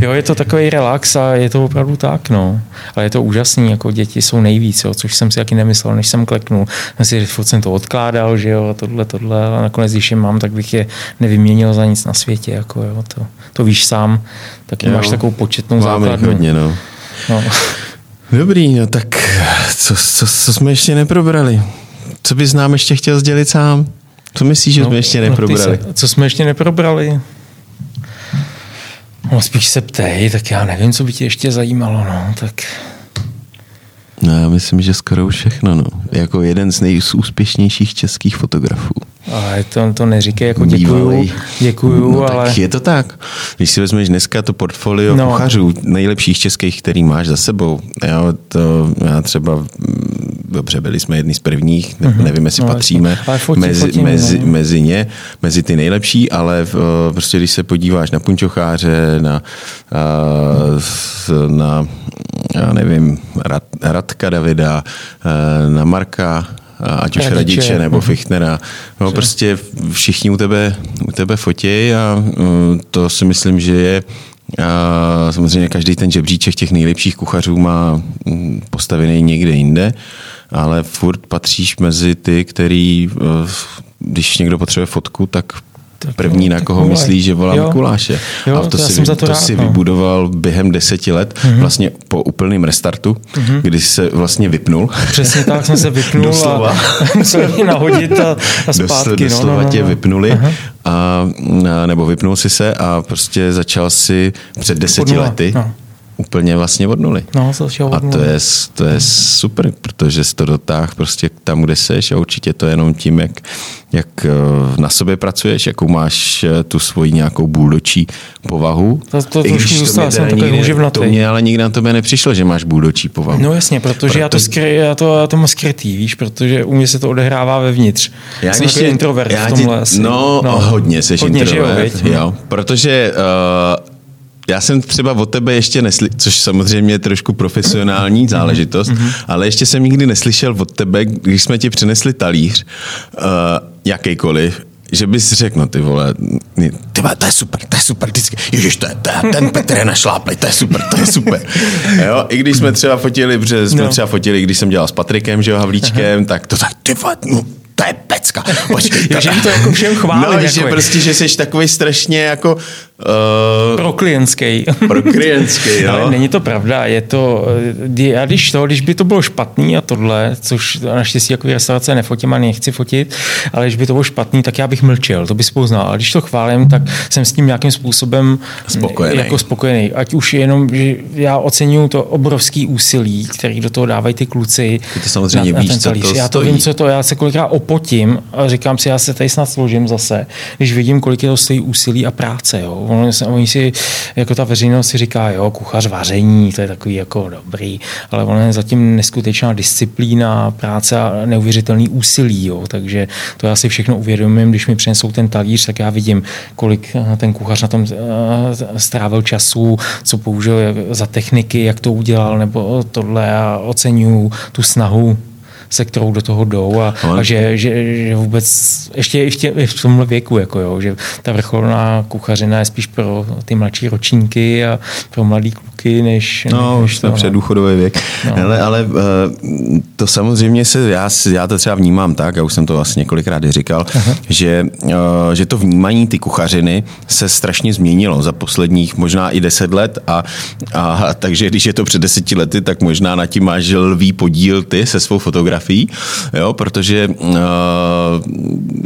Jo, je to takový relax a je to opravdu tak, no. Ale je to úžasný, jako děti jsou nejvíc, jo, což jsem si taky nemyslel, než jsem kleknul. Jsem si, furt jsem to odkládal, že jo, a tohle, tohle, a nakonec, když je mám, tak bych je nevyměnil za nic na světě, jako jo, to, to víš sám, taky Jo. máš takovou početnou Máme základnu. hodně, no. No. Dobrý, no tak co, co, co jsme ještě neprobrali? Co bys nám ještě chtěl sdělit sám? Co myslíš, že jsme ještě neprobrali? se, co jsme ještě neprobrali? No, spíš se ptej, tak já nevím, co by tě ještě zajímalo, no, tak... No, já myslím, že skoro všechno, no. Jako jeden z nejúspěšnějších českých fotografů. Ale to, to neříkej, jako děkuju, Bývalej. děkuju, no, ale... tak je to tak. Když si vezmeš dneska to portfolio No. no. kuchařů, nejlepších českých, který máš za sebou, jo, to já třeba, dobře, byli jsme jedni z prvních, ne, nevím, jestli No, patříme. Ale fotí, mezi, fotím, mezi, no. mezi ně, mezi ty nejlepší, ale v, prostě když se podíváš na Punčocháře, na, a, s- na já nevím, Rad, Radka Davida, a, na Marka, a ať už Radiče. Radiče nebo Mhm. Fichtnera. No, prostě všichni u tebe, u tebe fotí a uh, to si myslím, že je a samozřejmě každý ten žebříček těch nejlepších kuchařů má mm, postavený někde jinde, ale furt patříš mezi ty, který, uh, když někdo potřebuje fotku, Tak první, na koho myslí, že volá Jo. Mikuláše. Jo, a to to si, jsem za to to rád, si no. vybudoval během deseti let, vlastně po úplném restartu, kdy se vlastně vypnul. Přesně tak jsem se vypnul Doslova. a musel mě nahodit a, a Dosl- zpátky. doslova no, no, no, tě no. vypnuli, Aha. a, nebo vypnul si se a prostě začal si před deseti lety no. Úplně vlastně od nuly. No, začal A od to je, to je super, protože jsi to dotáhl prostě tam, kde seš a určitě to je jenom tím, jak, jak eh, na sobě pracuješ, jakou máš eh, tu svoji nějakou bůldočí povahu. To- to I když to zůstal, mě jsem nikdy- houževnatý. To mě ale nikdy na tobě nepřišlo, že máš bůldočí povahu. No jasně, protože já to, Proto- skry, já, to, já to mám skrytý, víš, protože u mě se to odehrává vevnitř. Já jsem tě- introvert já v tomhle ti. No, no, hodně jsi hodně, introvert. viď? jo, protože uh, já jsem třeba od tebe ještě neslyšel, což samozřejmě je trošku Mhm. profesionální záležitost, ale ještě jsem nikdy neslyšel od tebe, když jsme ti přinesli talíř, uh, jakýkoliv, že bys řekl, no ty vole, ty vole, to je super, to je super, vždycky, ježiš, to je, to je ten Petr je našláplej, to je super, to je super. Jo, i když jsme třeba fotili, protože jsme no. třeba fotili, když jsem dělal s Patrikem, že jo, Havlíčkem, Aha. tak to tak, ty vole, no, to je pecka. Jo, že to jako všem chválí. No, jako že prostě, že jsi takový strašně jako... Uh, pro klientský. Pro klientský, jo. Ale není to pravda, je to, eh, a když to, když by to bylo špatný a tohle, což naštěstí jako restaurace nefotím a nechci fotit, ale když by to bylo špatný, tak já bych mlčel, to bys poznal. Ale když to chválím, tak jsem s tím nějakým způsobem spokojený. jako spokojený. Ať už jenom, že já oceňuju to obrovský úsilí, který do toho dávají ty kluci. Ty to samozřejmě na, víš, na ten co to Já to stojí. vím, co to, já se kolikrát opotím a říkám si, já se tady snad složím zase, když vidím, kolik je to stojí úsilí a práce. Jo. Oni, oni si, jako ta veřejnost si říká, jo, kuchař vaření, to je takový jako dobrý, ale ono je zatím neskutečná disciplína, práce a neuvěřitelný úsilí, jo. takže to já si všechno uvědomím, když mi přinesou ten talíř, tak já vidím, kolik eh, ten kuchař na tom eh, strávil času, co použil za techniky, jak to udělal, nebo tohle a oceňuju tu snahu se kterou do toho jdou a, a že, že, že, vůbec ještě i v, tě, v tomhle věku, jako jo, že ta vrcholná kuchařina je spíš pro ty mladší ročníky a pro mladý kluky, než... No, než už to, předůchodový věk. No. Ale, ale eh, to samozřejmě se, já, já to třeba vnímám tak, já už jsem to vlastně několikrát říkal, Aha. že, eh, že to vnímání ty kuchařiny se strašně změnilo za posledních možná i deset let a, a takže když je to před deseti lety, tak možná na tím máš lvý podíl ty se svou fotografií fotografií, jo, protože uh,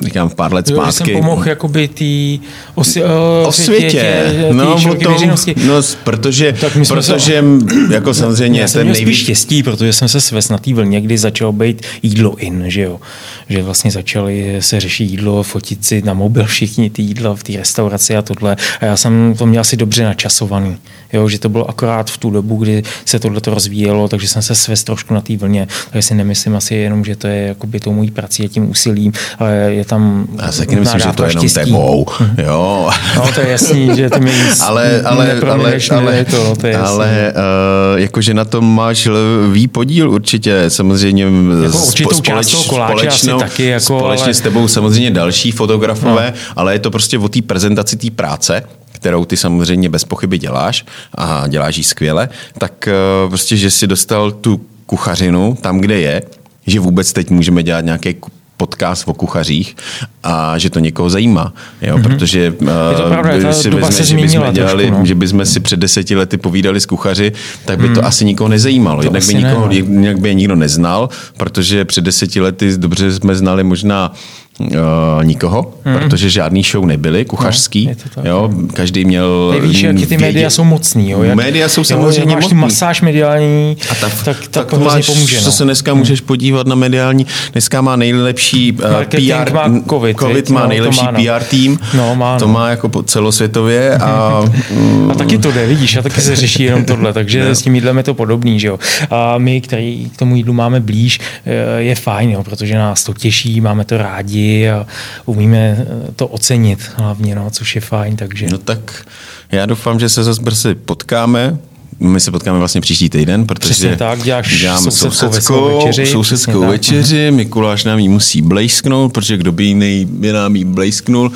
říkám v pár let zpátky. Jo, jsem pomohl jakoby tý osi, uh, osvětě, tě, no, tom, no, protože, protože se, jako samozřejmě já jsem ten nejvíc... štěstí, protože jsem se svést na té vlně, kdy začalo být jídlo in, že jo, že vlastně začali se řešit jídlo, fotit si na mobil všichni ty jídla v té restauraci a tohle. A já jsem to měl asi dobře načasovaný, jo, že to bylo akorát v tu dobu, kdy se tohle to rozvíjelo, takže jsem se svést trošku na té vlně, takže si nemyslím asi jenom, že to je jakoby tou mojí prací a tím úsilím, ale je tam Já se nemyslím, že to je jenom tebou, jo. No to je jasný, že to mi nic ale, ale, ale, ale, to, to je ale uh, jakože na tom máš lvý podíl určitě, samozřejmě jako určitou společ, společnou, taky, jako, společně ale... s tebou samozřejmě další fotografové, no. ale je to prostě o té prezentaci té práce, kterou ty samozřejmě bez pochyby děláš a děláš ji skvěle, tak uh, prostě, že si dostal tu kuchařinu tam, kde je, že vůbec teď můžeme dělat nějaké podcast o kuchařích a že to někoho zajímá. Jo? Mm-hmm. Protože eh, pravda, si vezme, že bychom dělali, trošku, no. že bychom si před deseti lety povídali s kuchaři, tak by mm. to asi nikoho nezajímalo. Jednak by, nikoho, ne, no. by je nikdo neznal, protože před deseti lety dobře jsme znali možná Uh, nikoho, hmm. protože žádný show nebyly, kuchařský. No, jo, každý měl... Nevíš, jak ty média jsou mocný. Jo? Jak, média jsou samozřejmě jo, máš mocný. masáž mediální, a ta, tak, tak, tak to máš, pomůže. No. Co se dneska hmm. můžeš podívat na mediální, dneska má nejlepší uh, PR, má COVID, COVID má no, nejlepší má, no. PR tým, no, má, no. to má jako celosvětově. A, mm, a taky to jde, vidíš, a taky se řeší jenom tohle, takže no. s tím jídlem je to podobný. Že jo? A my, který k tomu jídlu máme blíž, eh, je fajn, jo, protože nás to těší, máme to rádi a umíme to ocenit hlavně, no, což je fajn. Takže. No tak já doufám, že se zase brzy potkáme. My se potkáme vlastně příští týden, protože Přesně tak, děláš děláme sousedskou večeři. Sousedskou večeři. Mikuláš nám ji musí blejsknout, protože kdo by jiný by nám ji blejsknul.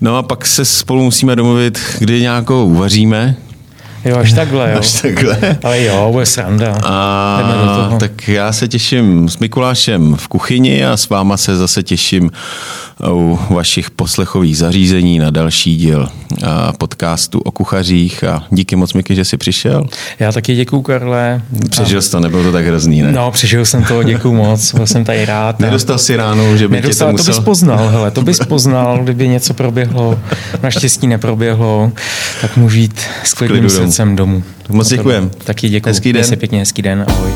No a pak se spolu musíme domluvit, kdy nějakou uvaříme, Jo, až takhle, jo. Až takhle. Ale jo, bude sranda. A, tak já se těším s Mikulášem v kuchyni a s váma se zase těším u vašich poslechových zařízení na další díl podcastu o kuchařích a díky moc Miky, že jsi přišel. Já taky děkuju, Karle. Přežil jsi to, nebylo to tak hrozný, ne? No, přežil jsem to, děkuju moc, byl jsem tady rád. Nedostal si ránu, že by Nedostal, tě to musel... To bys poznal, hele, to bys poznal, kdyby něco proběhlo, naštěstí neproběhlo, tak můžu jít s klidným srdcem domů. Moc děkujem. Taky děkuji. Hezký den. pěkně, hezký den, ahoj.